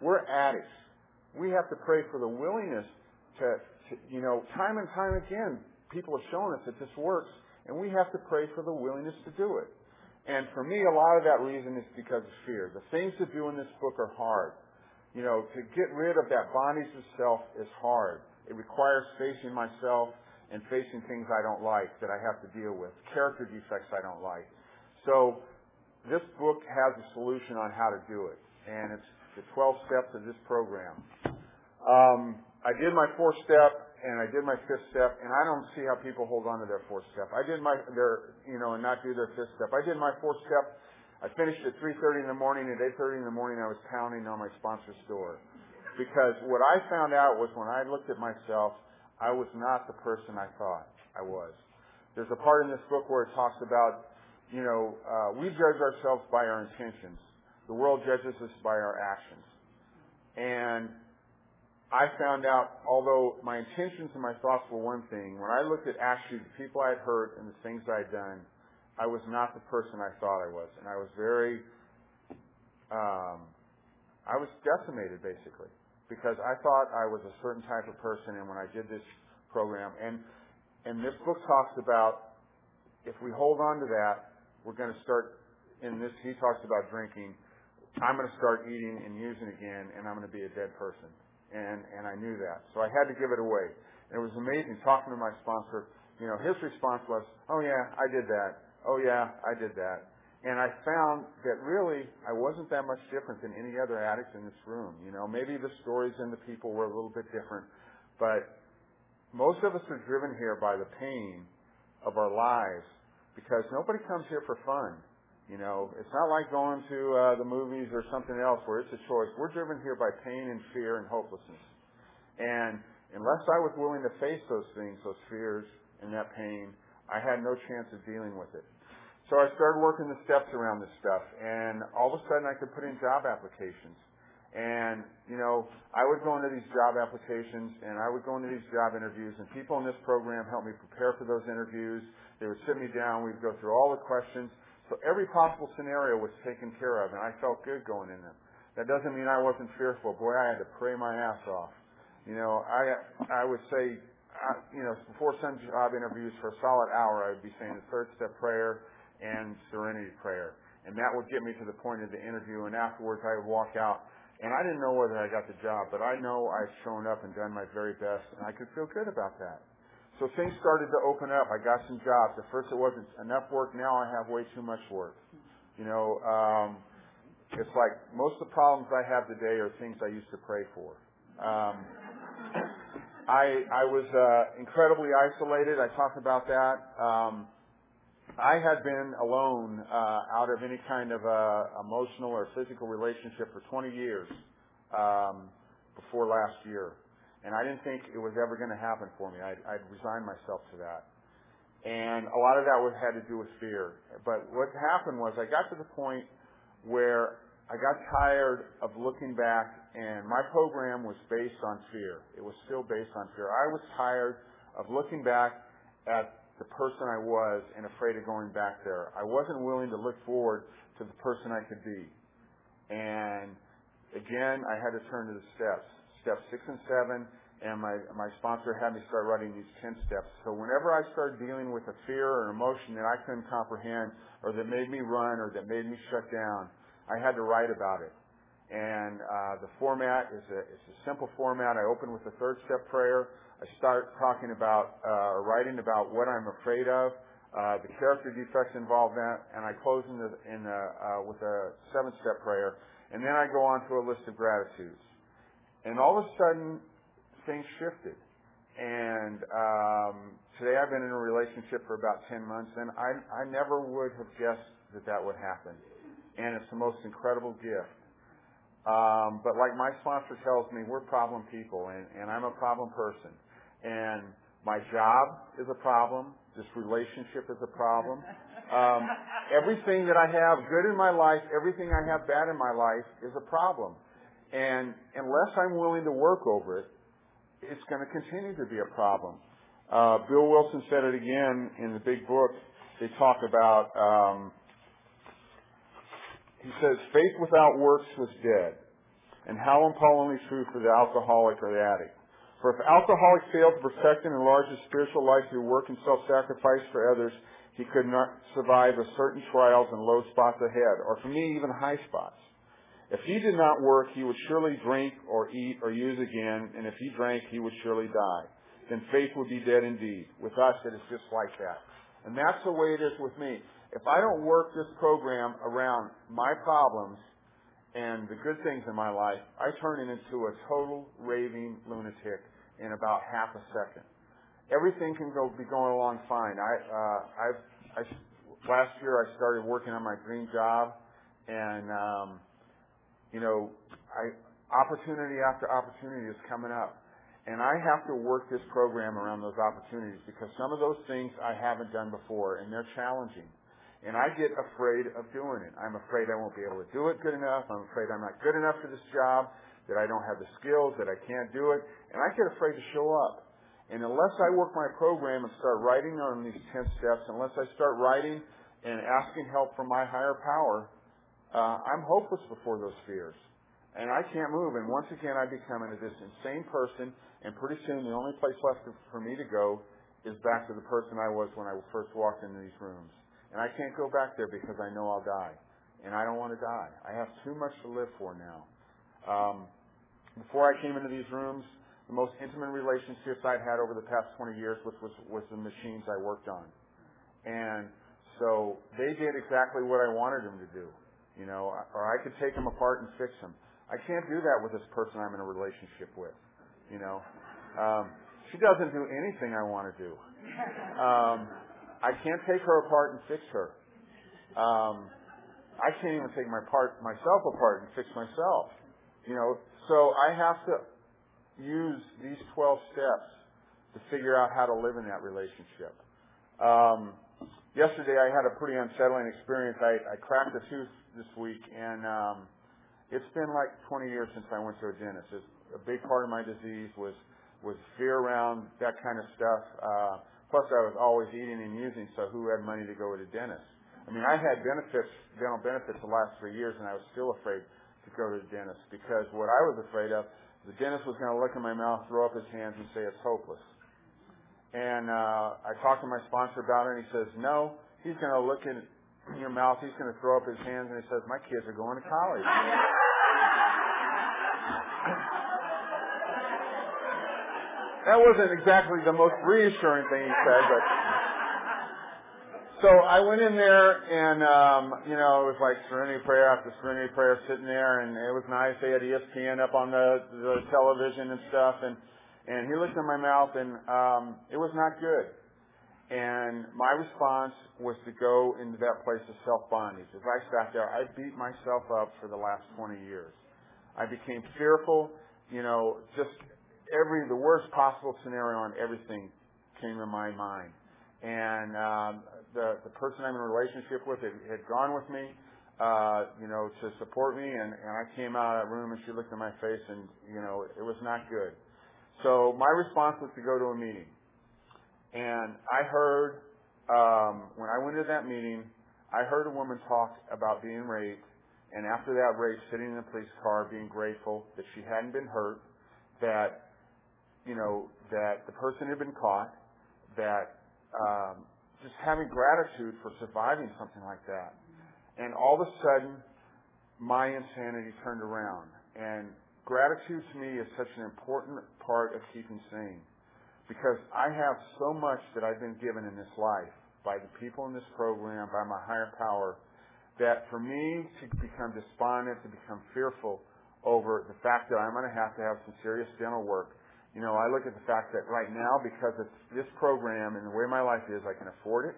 We're addicts. We have to pray for the willingness to, to you know, time and time again, people have shown us that this works, and we have to pray for the willingness to do it. And for me, a lot of that reason is because of fear. The things to do in this book are hard. You know, to get rid of that bondage of self is hard. It requires facing myself and facing things I don't like that I have to deal with, character defects I don't like. So this book has a solution on how to do it, and it's the 12 steps of this program. Um, I did my fourth step and I did my fifth step, and I don't see how people hold on to their fourth step. I did my their you know and not do their fifth step. I did my fourth step. I finished at 3:30 in the morning. At 8:30 in the morning, I was pounding on my sponsor's door because what I found out was when I looked at myself I was not the person I thought I was. There's a part in this book where it talks about, you know, uh, we judge ourselves by our intentions. The world judges us by our actions. And I found out, although my intentions and my thoughts were one thing, when I looked at actually the people I had hurt and the things I had done, I was not the person I thought I was. And I was very, um, I was decimated basically because I thought I was a certain type of person and when I did this program and, and this book talks about if we hold on to that, we're going to start, in this, he talks about drinking, I'm going to start eating and using again and I'm going to be a dead person and and I knew that, so I had to give it away. And it was amazing talking to my sponsor. You know, his response was, "Oh yeah, I did that. Oh yeah, I did that." And I found that really I wasn't that much different than any other addict in this room. You know, maybe the stories and the people were a little bit different, but most of us are driven here by the pain of our lives because nobody comes here for fun. You know, it's not like going to uh, the movies or something else where it's a choice. We're driven here by pain and fear and hopelessness. And unless I was willing to face those things, those fears and that pain, I had no chance of dealing with it. So I started working the steps around this stuff, and all of a sudden I could put in job applications. And, you know, I would go into these job applications and I would go into these job interviews and people in this program helped me prepare for those interviews. They would sit me down, we'd go through all the questions so every possible scenario was taken care of, and I felt good going in them. That doesn't mean I wasn't fearful. Boy, I had to pray my ass off. You know, I I would say, I, you know, before some job interviews for a solid hour, I would be saying the third step prayer and serenity prayer, and that would get me to the point of the interview. And afterwards, I would walk out, and I didn't know whether I got the job, but I know I've shown up and done my very best, and I could feel good about that. So things started to open up. I got some jobs. At first it wasn't enough work. Now I have way too much work. You know, um, it's like most of the problems I have today are things I used to pray for. Um, I I was uh, incredibly isolated. I talked about that. Um, I had been alone uh, out of any kind of uh, emotional or physical relationship for 20 years um, before last year and I didn't think it was ever going to happen for me. I'd, I'd resigned myself to that. And a lot of that was, had to do with fear. But what happened was I got to the point where I got tired of looking back and my program was based on fear. It was still based on fear. I was tired of looking back at the person I was and afraid of going back there. I wasn't willing to look forward to the person I could be. And again, I had to turn to the steps steps six and seven, and my my sponsor had me start writing these ten steps. So whenever I started dealing with a fear or emotion that I couldn't comprehend, or that made me run, or that made me shut down, I had to write about it. And uh, the format is a it's a simple format. I open with the third step prayer. I start talking about uh, writing about what I'm afraid of, uh, the character defects involved in that, and I close in the, in the, uh, with a seven step prayer, and then I go on to a list of gratitudes. And all of a sudden, things shifted. And um, today I've been in a relationship for about 10 months, and I, I never would have guessed that that would happen. And it's the most incredible gift. Um, but like my sponsor tells me, we're problem people, and, and I'm a problem person. And my job is a problem. This relationship is a problem. Um, everything that I have good in my life, everything I have bad in my life is a problem. And unless I'm willing to work over it, it's going to continue to be a problem. Uh, Bill Wilson said it again in the big book. They talk about, um, he says, faith without works was dead. And how appallingly true for the alcoholic or the addict. For if alcoholic failed to perfect and enlarge his spiritual life through work and self-sacrifice for others, he could not survive the certain trials and low spots ahead, or for me, even high spots. If he did not work, he would surely drink or eat or use again, and if he drank, he would surely die. Then faith would be dead indeed. With us, it is just like that. And that's the way it is with me. If I don't work this program around my problems and the good things in my life, I turn into a total raving lunatic in about half a second. Everything can go be going along fine. I, uh, I've, I, last year I started working on my dream job, and um, you know, I, opportunity after opportunity is coming up. And I have to work this program around those opportunities because some of those things I haven't done before and they're challenging. And I get afraid of doing it. I'm afraid I won't be able to do it good enough. I'm afraid I'm not good enough for this job, that I don't have the skills, that I can't do it. And I get afraid to show up. And unless I work my program and start writing on these 10 steps, unless I start writing and asking help from my higher power, uh, I'm hopeless before those fears. And I can't move. And once again, I become this insane person. And pretty soon, the only place left for me to go is back to the person I was when I first walked into these rooms. And I can't go back there because I know I'll die. And I don't want to die. I have too much to live for now. Um, before I came into these rooms, the most intimate relationships I'd had over the past 20 years was, was, was the machines I worked on. And so they did exactly what I wanted them to do you know, or I could take them apart and fix them. I can't do that with this person I'm in a relationship with, you know. Um, she doesn't do anything I want to do. Um, I can't take her apart and fix her. Um, I can't even take my part myself apart and fix myself. You know, so I have to use these 12 steps to figure out how to live in that relationship. Um, yesterday I had a pretty unsettling experience. I, I cracked a tooth this week, and um, it's been like 20 years since I went to a dentist. It's, a big part of my disease was was fear around that kind of stuff. Uh, plus, I was always eating and using, so who had money to go to the dentist? I mean, I had benefits, dental benefits, the last three years, and I was still afraid to go to the dentist because what I was afraid of, the dentist was going to look in my mouth, throw up his hands, and say it's hopeless. And uh, I talked to my sponsor about it, and he says, no, he's going to look in your mouth, he's going to throw up his hands, and he says, my kids are going to college. that wasn't exactly the most reassuring thing he said, but so I went in there and um, you know, it was like serenity prayer after serenity prayer sitting there and it was nice. They had ESPN up on the the television and stuff and and he looked in my mouth and um it was not good. And my response was to go into that place of self-bondage. As I sat there, I beat myself up for the last 20 years. I became fearful, you know, just every, the worst possible scenario on everything came to my mind. And, um, the, the person I'm in a relationship with had, had gone with me, uh, you know, to support me and, and I came out of that room and she looked in my face and, you know, it was not good. So my response was to go to a meeting. And I heard, um, when I went to that meeting, I heard a woman talk about being raped, and after that rape, sitting in a police car, being grateful that she hadn't been hurt, that, you know, that the person had been caught, that, um, just having gratitude for surviving something like that. And all of a sudden, my insanity turned around. And gratitude to me is such an important part of keeping sane because I have so much that I've been given in this life by the people in this program, by my higher power, that for me to become despondent, to become fearful over the fact that I'm going to have to have some serious dental work, you know, I look at the fact that right now, because of this program and the way my life is, I can afford it.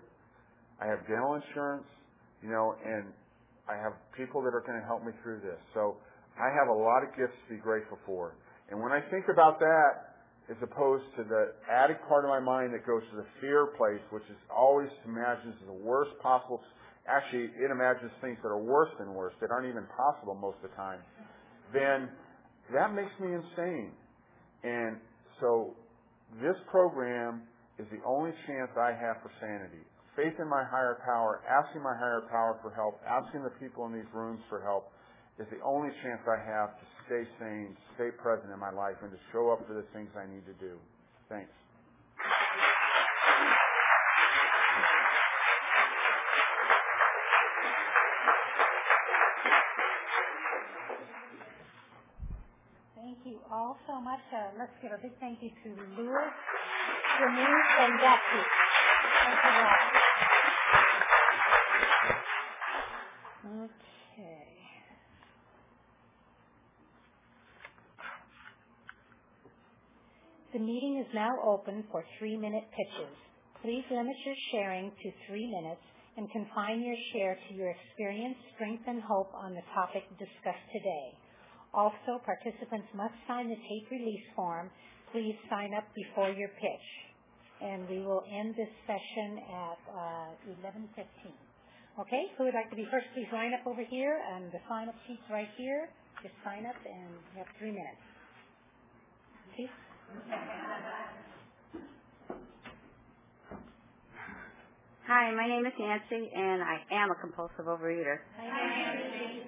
I have dental insurance, you know, and I have people that are going to help me through this. So I have a lot of gifts to be grateful for. And when I think about that, as opposed to the added part of my mind that goes to the fear place, which is always imagines the worst possible. Actually, it imagines things that are worse than worse, that aren't even possible most of the time. Then that makes me insane. And so this program is the only chance I have for sanity. Faith in my higher power, asking my higher power for help, asking the people in these rooms for help, is the only chance I have to stay sane, stay present in my life, and to show up for the things I need to do. Thanks. Thank you all so much. Uh, let's give a big thank you to Louis, Denise, and Becky. Thank you all. Okay. The meeting is now open for three-minute pitches. Please limit your sharing to three minutes and confine your share to your experience, strength, and hope on the topic discussed today. Also, participants must sign the tape release form. Please sign up before your pitch. And we will end this session at uh, 11:15. Okay, who would like to be first? Please line up over here, and the sign-up sheet's right here. Just sign up, and you have three minutes. Please. Hi, my name is Nancy, and I am a compulsive overeater. Hi, Nancy.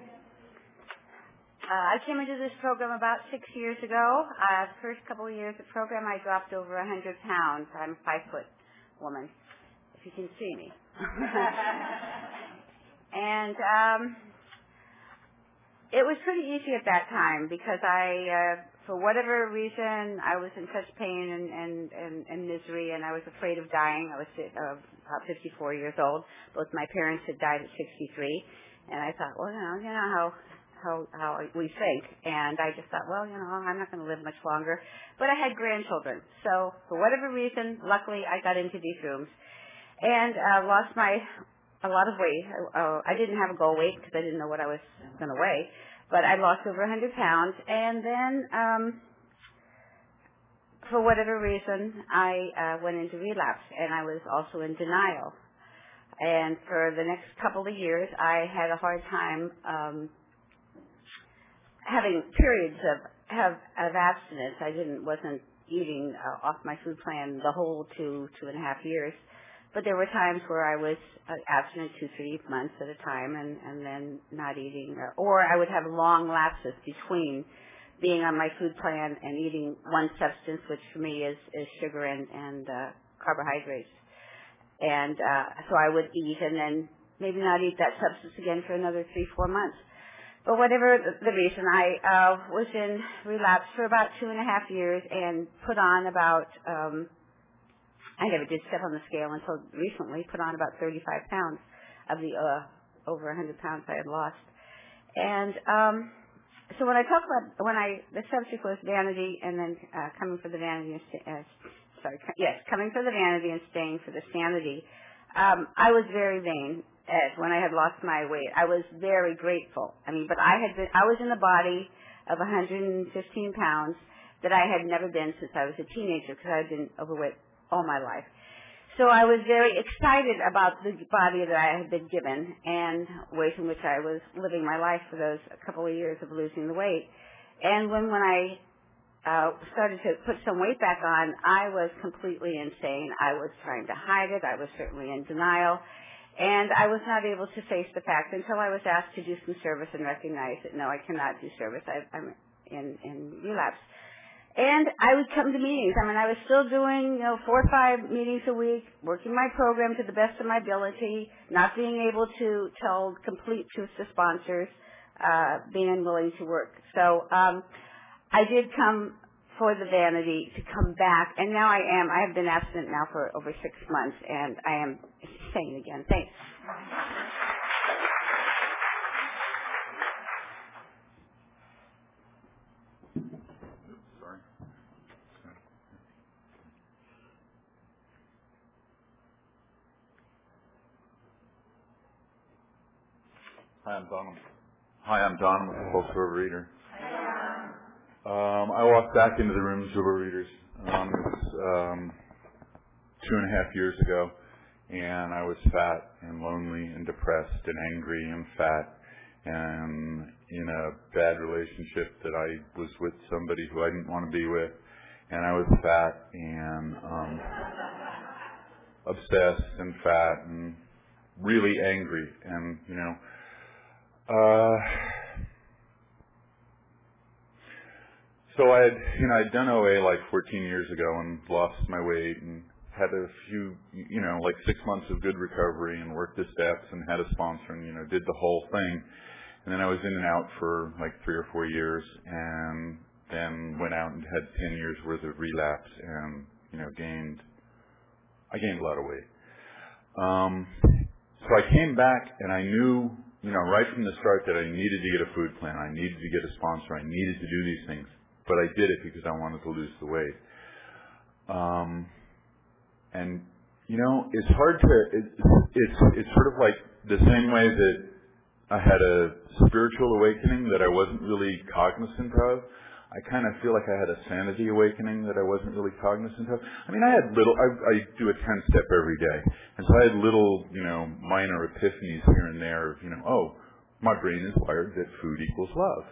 Uh, I came into this program about six years ago. Uh, the first couple of years of program, I dropped over a 100 pounds. I'm a five foot woman, if you can see me. and um, it was pretty easy at that time because I, uh, for whatever reason, I was in such pain and, and, and, and misery, and I was afraid of dying. I was uh, about 54 years old. Both my parents had died at 63, and I thought, well, you know, you know how how how we think, and I just thought, well, you know, I'm not going to live much longer. But I had grandchildren, so for whatever reason, luckily, I got into these rooms and uh, lost my a lot of weight. Uh, I didn't have a goal weight because I didn't know what I was going to weigh, but I lost over 100 pounds. And then, um, for whatever reason, I uh, went into relapse, and I was also in denial. And for the next couple of years, I had a hard time um, having periods of have of abstinence. I didn't wasn't eating uh, off my food plan the whole two two and a half years but there were times where I was uh, abstinent two, three months at a time and, and then not eating. Or, or I would have long lapses between being on my food plan and eating one substance, which for me is, is sugar and, and uh, carbohydrates. And uh, so I would eat and then maybe not eat that substance again for another three, four months. But whatever the reason, I uh, was in relapse for about two and a half years and put on about um, I never did step on the scale until recently, put on about 35 pounds of the uh, over 100 pounds I had lost. And um, so when I talk about, when I, the subject was vanity and then uh, coming for the vanity and, uh, sorry, yes, coming for the vanity and staying for the sanity. Um, I was very vain Ed, when I had lost my weight. I was very grateful. I mean, but I had been, I was in the body of 115 pounds that I had never been since I was a teenager because I had been overweight all my life. So I was very excited about the body that I had been given and ways in which I was living my life for those couple of years of losing the weight. And when when I uh, started to put some weight back on, I was completely insane. I was trying to hide it. I was certainly in denial. And I was not able to face the fact until I was asked to do some service and recognize that no, I cannot do service. I, I'm in, in relapse. And I would come to meetings. I mean, I was still doing, you know, four or five meetings a week, working my program to the best of my ability, not being able to tell complete truth to sponsors, uh, being unwilling to work. So, um, I did come for the vanity to come back, and now I am. I have been absent now for over six months, and I am sane again. Thanks. Hi, I'm Don. Hi, I'm Don with the Pulse Overeater. Um, I walked back into the rooms of overeaters. Um, it was um, two and a half years ago, and I was fat and lonely and depressed and angry and fat and in a bad relationship that I was with somebody who I didn't want to be with, and I was fat and um, obsessed and fat and really angry and you know uh, so I had, you know, I'd done OA like 14 years ago and lost my weight and had a few, you know, like six months of good recovery and worked the steps and had a sponsor and, you know, did the whole thing. And then I was in and out for like three or four years and then went out and had 10 years worth of relapse and, you know, gained, I gained a lot of weight. Um, so I came back and I knew you know, right from the start that I needed to get a food plan, I needed to get a sponsor, I needed to do these things, but I did it because I wanted to lose the weight. Um, and you know, it's hard to. It, it's it's sort of like the same way that I had a spiritual awakening that I wasn't really cognizant of. I kind of feel like I had a sanity awakening that I wasn't really cognizant of. I mean, I had little, I, I do a 10 step every day. And so I had little, you know, minor epiphanies here and there of, you know, oh, my brain is wired that food equals love.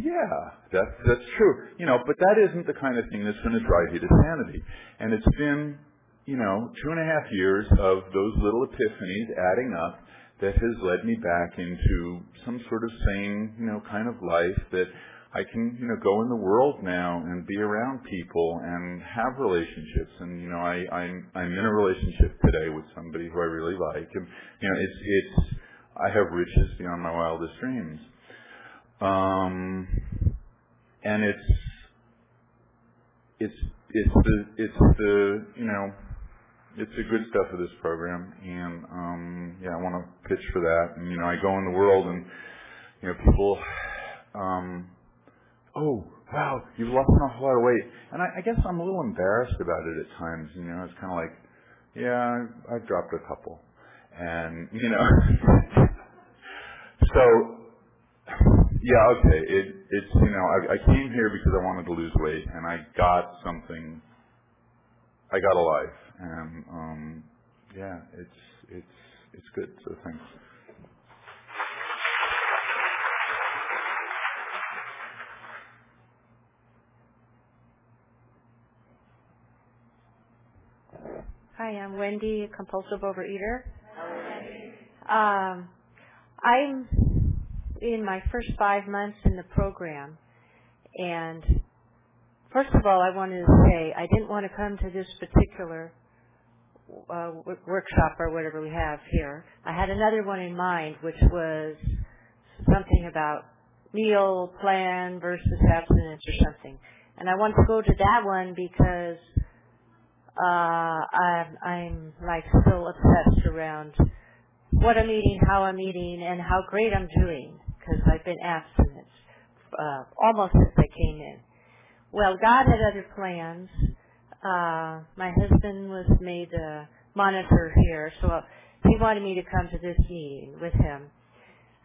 Yeah, that's, that's true. You know, but that isn't the kind of thing that's going to drive you to sanity. And it's been, you know, two and a half years of those little epiphanies adding up that has led me back into some sort of sane, you know, kind of life that I can, you know, go in the world now and be around people and have relationships. And you know, I, I'm I'm in a relationship today with somebody who I really like, and you know, it's it's I have riches beyond my wildest dreams. Um, and it's it's it's the it's the you know it's the good stuff of this program, and um, yeah, I want to pitch for that. And you know, I go in the world, and you know, people, um, oh wow, you've lost an awful lot of weight, and I, I guess I'm a little embarrassed about it at times. You know, it's kind of like, yeah, I've dropped a couple, and you know, so yeah, okay, it it's you know, I, I came here because I wanted to lose weight, and I got something. I got a life and um, yeah, it's it's it's good. So thanks. Hi, I'm Wendy, a compulsive overeater. Um, I'm in my first five months in the program, and first of all, I wanted to say I didn't want to come to this particular uh, workshop or whatever we have here. I had another one in mind, which was something about meal plan versus abstinence or something. And I wanted to go to that one because uh, I'm, I'm like so obsessed around what I'm eating, how I'm eating, and how great I'm doing because I've been abstinent uh, almost since I came in. Well, God had other plans uh, my husband was made a monitor here, so he wanted me to come to this meeting with him.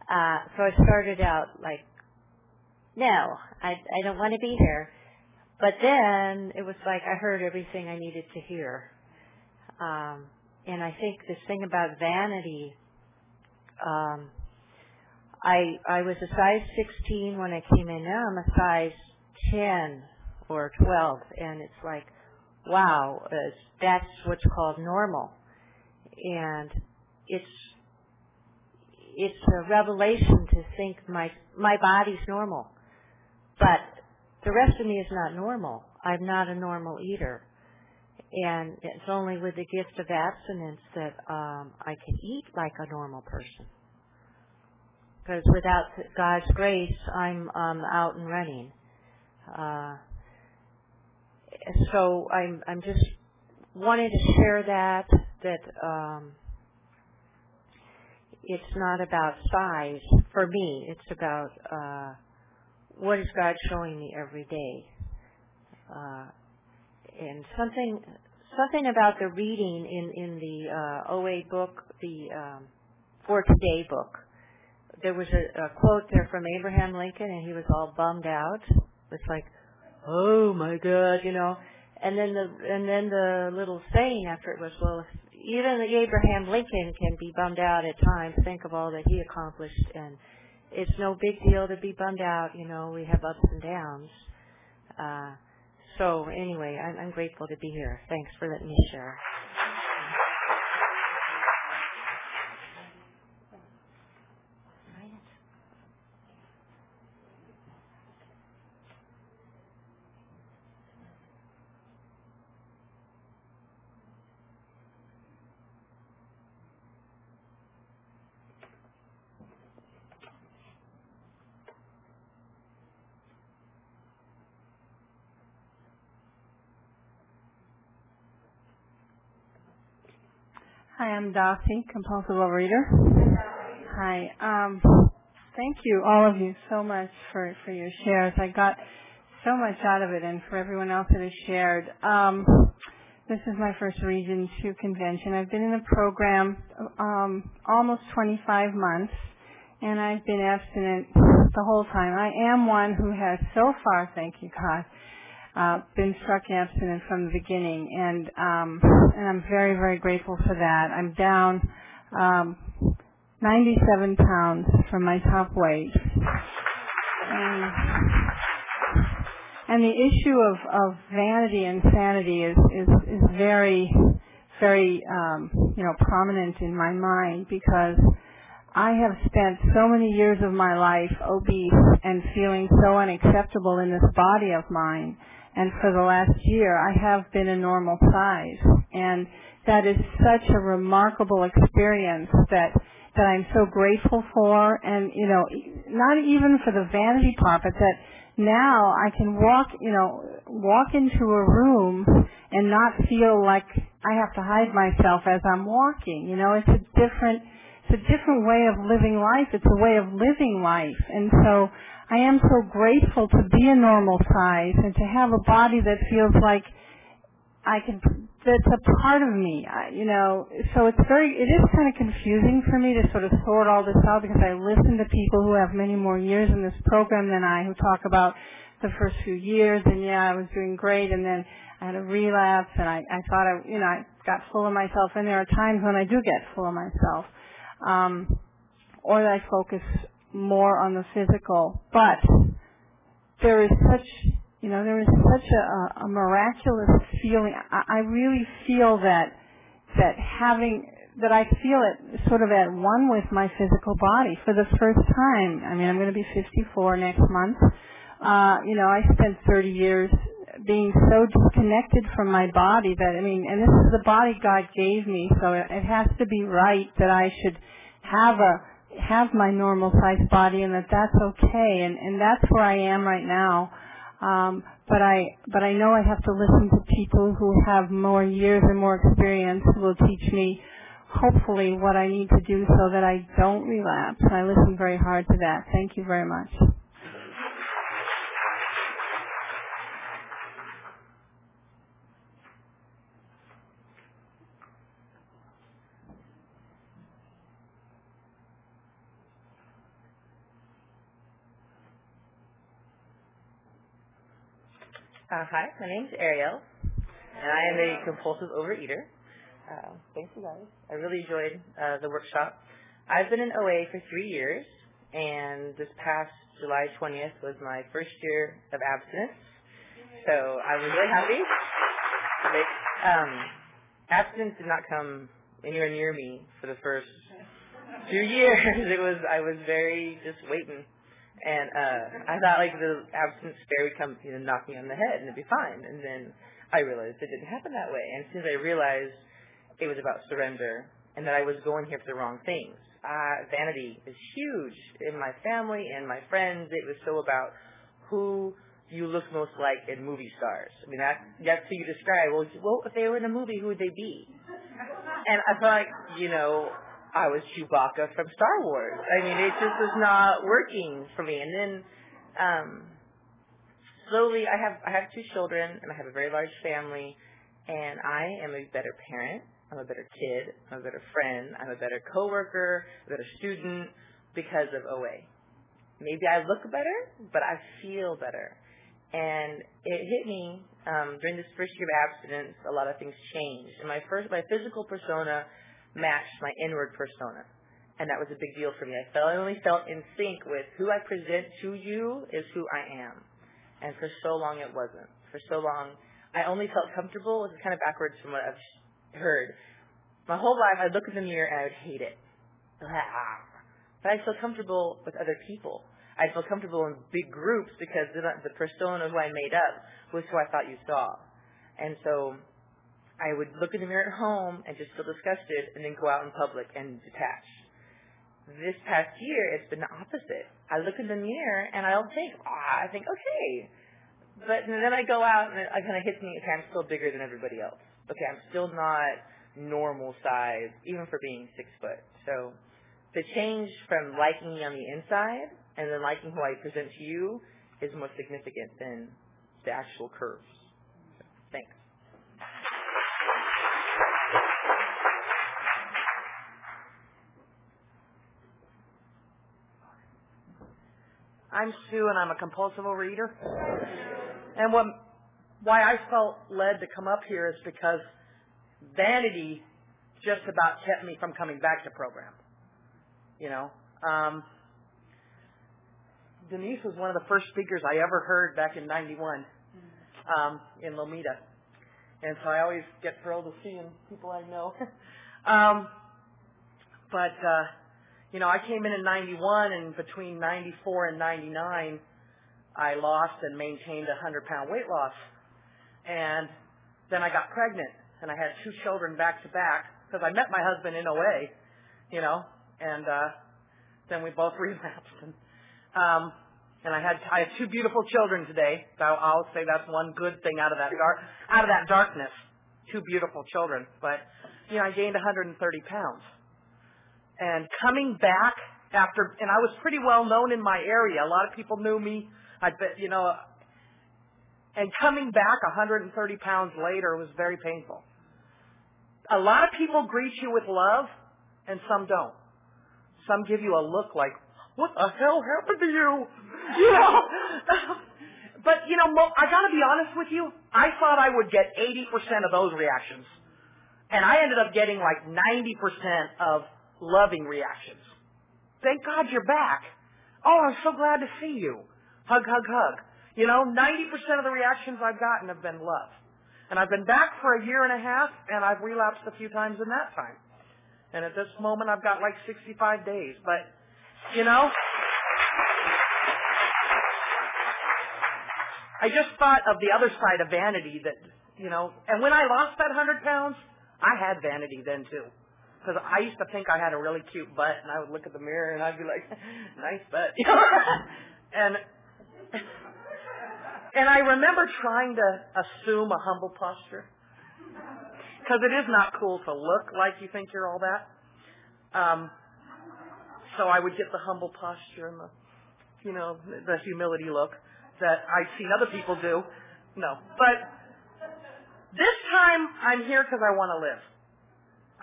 Uh, so I started out like, no, I, I don't want to be here. But then it was like I heard everything I needed to hear. Um, and I think this thing about vanity, um, I I was a size 16 when I came in. Now I'm a size 10 or 12, and it's like wow, uh, that's what's called normal. And it's it's a revelation to think my my body's normal. But the rest of me is not normal. I'm not a normal eater. And it's only with the gift of abstinence that um, I can eat like a normal person. Because without God's grace, I'm um, out and running. Uh, so I'm I'm just wanting to share that that um, it's not about size for me. It's about uh, what is God showing me every day, uh, and something something about the reading in in the uh, OA book, the um, For Today book. There was a, a quote there from Abraham Lincoln, and he was all bummed out. It's like oh my god, you know. And then the and then the little saying after it was, well, even Abraham Lincoln can be bummed out at times. Think of all that he accomplished, and it's no big deal to be bummed out. You know, we have ups and downs. Uh, so anyway, I'm, I'm grateful to be here. Thanks for letting me share. I'm Darcy, compulsive overeater. Hi. Um, thank you, all of you, so much for, for your shares. I got so much out of it, and for everyone else that has shared. Um, this is my first Region 2 convention. I've been in the program um, almost 25 months, and I've been abstinent the whole time. I am one who has so far, thank you God, uh, been struck abstinent from the beginning, and um, and I'm very very grateful for that. I'm down um, 97 pounds from my top weight, and and the issue of of vanity and sanity is is is very very um, you know prominent in my mind because I have spent so many years of my life obese and feeling so unacceptable in this body of mine. And for the last year, I have been a normal size. And that is such a remarkable experience that, that I'm so grateful for. And, you know, not even for the vanity part, but that now I can walk, you know, walk into a room and not feel like I have to hide myself as I'm walking. You know, it's a different, it's a different way of living life. It's a way of living life. And so I am so grateful to be a normal size and to have a body that feels like I can, that's a part of me, I, you know, so it's very, it is kind of confusing for me to sort of sort all this out because I listen to people who have many more years in this program than I who talk about the first few years and yeah, I was doing great and then I had a relapse and I, I thought I, you know, I got full of myself. And there are times when I do get full of myself um, or that I focus more on the physical. But there is such, you know, there is such a, a miraculous feeling. I, I really feel that that having that I feel it sort of at one with my physical body for the first time. I mean, I'm going to be 54 next month. Uh, you know, I spent 30 years being so disconnected from my body that I mean, and this is the body God gave me, so it, it has to be right that I should have a have my normal sized body and that that's okay and and that's where I am right now um but I but I know I have to listen to people who have more years and more experience who will teach me hopefully what I need to do so that I don't relapse. And I listen very hard to that. Thank you very much. Uh, hi, my name's Ariel, and I am a compulsive overeater. Uh, thanks, you guys. I really enjoyed uh, the workshop. I've been in OA for three years, and this past July 20th was my first year of abstinence. So I was really happy. Um, abstinence did not come anywhere near me for the first two years. It was I was very just waiting and uh I thought like the absence scare would come, you know, knock me on the head and it'd be fine. And then I realized it didn't happen that way. And as soon as I realized it was about surrender and that I was going here for the wrong things. Uh vanity is huge in my family and my friends. It was so about who you look most like in movie stars. I mean that that's who you describe. Well, well if they were in a movie, who would they be? And I felt like, you know, I was Chewbacca from Star Wars. I mean, it just was not working for me. And then um slowly I have I have two children and I have a very large family and I am a better parent, I'm a better kid, I'm a better friend, I'm a better coworker, a better student because of OA. Maybe I look better, but I feel better. And it hit me um, during this first year of abstinence. A lot of things changed. And my first, my physical persona matched my inward persona. And that was a big deal for me. I only felt in sync with who I present to you is who I am. And for so long it wasn't. For so long I only felt comfortable, is kind of backwards from what I've heard. My whole life I'd look in the mirror and I would hate it. But I feel comfortable with other people. I feel comfortable in big groups because the, the persona who I made up was who I thought you saw. And so I would look in the mirror at home and just feel disgusted and then go out in public and detach. This past year, it's been the opposite. I look in the mirror and I don't think, ah, I think, okay. But then I go out and it kind of hits me, okay, I'm still bigger than everybody else. Okay, I'm still not normal size, even for being six foot. So the change from liking me on the inside and then liking who I present to you is more significant than the actual curves. So, thanks. I'm Sue, and I'm a compulsive overeater. And what, why I felt led to come up here is because vanity just about kept me from coming back to program. You know, um, Denise was one of the first speakers I ever heard back in '91 um, in Lomita, and so I always get thrilled to see people I know. um, but uh, you know, I came in in '91, and between '94 and '99, I lost and maintained a hundred pound weight loss, and then I got pregnant, and I had two children back to back because I met my husband in OA, you know, and uh, then we both relapsed. And, um, and I had I have two beautiful children today. So I'll say that's one good thing out of that dark out of that darkness. Two beautiful children, but you know I gained 130 pounds. And coming back after, and I was pretty well known in my area. A lot of people knew me. I bet you know. And coming back 130 pounds later was very painful. A lot of people greet you with love, and some don't. Some give you a look like, "What the hell happened to you?" You know. but you know, I got to be honest with you. I thought I would get 80% of those reactions, and I ended up getting like 90% of loving reactions. Thank God you're back. Oh, I'm so glad to see you. Hug, hug, hug. You know, 90% of the reactions I've gotten have been love. And I've been back for a year and a half, and I've relapsed a few times in that time. And at this moment, I've got like 65 days. But, you know, I just thought of the other side of vanity that, you know, and when I lost that 100 pounds, I had vanity then too. Because I used to think I had a really cute butt, and I would look at the mirror and I'd be like, nice butt. and and I remember trying to assume a humble posture. Because it is not cool to look like you think you're all that. Um, so I would get the humble posture and the, you know, the humility look that I've seen other people do. No. But this time I'm here because I want to live.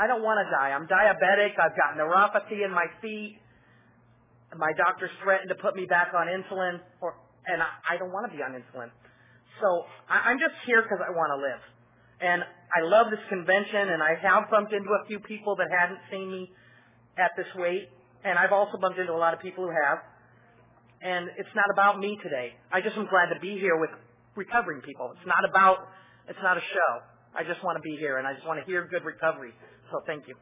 I don't want to die. I'm diabetic. I've got neuropathy in my feet. My doctor's threatened to put me back on insulin. For, and I, I don't want to be on insulin. So I, I'm just here because I want to live. And I love this convention, and I have bumped into a few people that hadn't seen me at this weight, and I've also bumped into a lot of people who have. And it's not about me today. I just am glad to be here with recovering people. It's not about, it's not a show. I just want to be here, and I just want to hear good recovery. So thank you.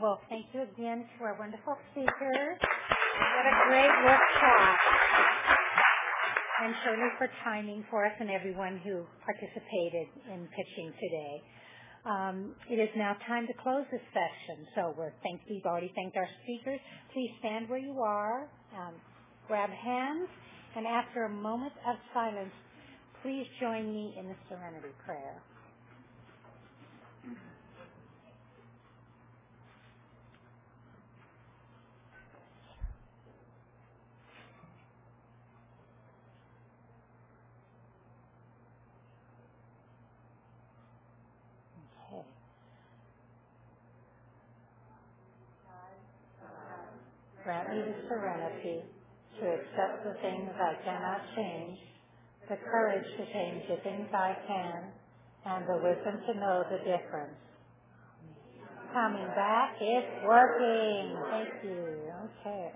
Well, thank you again to our wonderful speakers. What a great workshop. And Shirley for timing for us and everyone who participated in pitching today. Um, it is now time to close this session. So we're thank, we've already thanked our speakers. Please stand where you are, um, grab hands, and after a moment of silence, please join me in the serenity prayer. Grant me the serenity to accept the things I cannot change, the courage to change the things I can, and the wisdom to know the difference. Coming back, it's working. Thank you. Okay.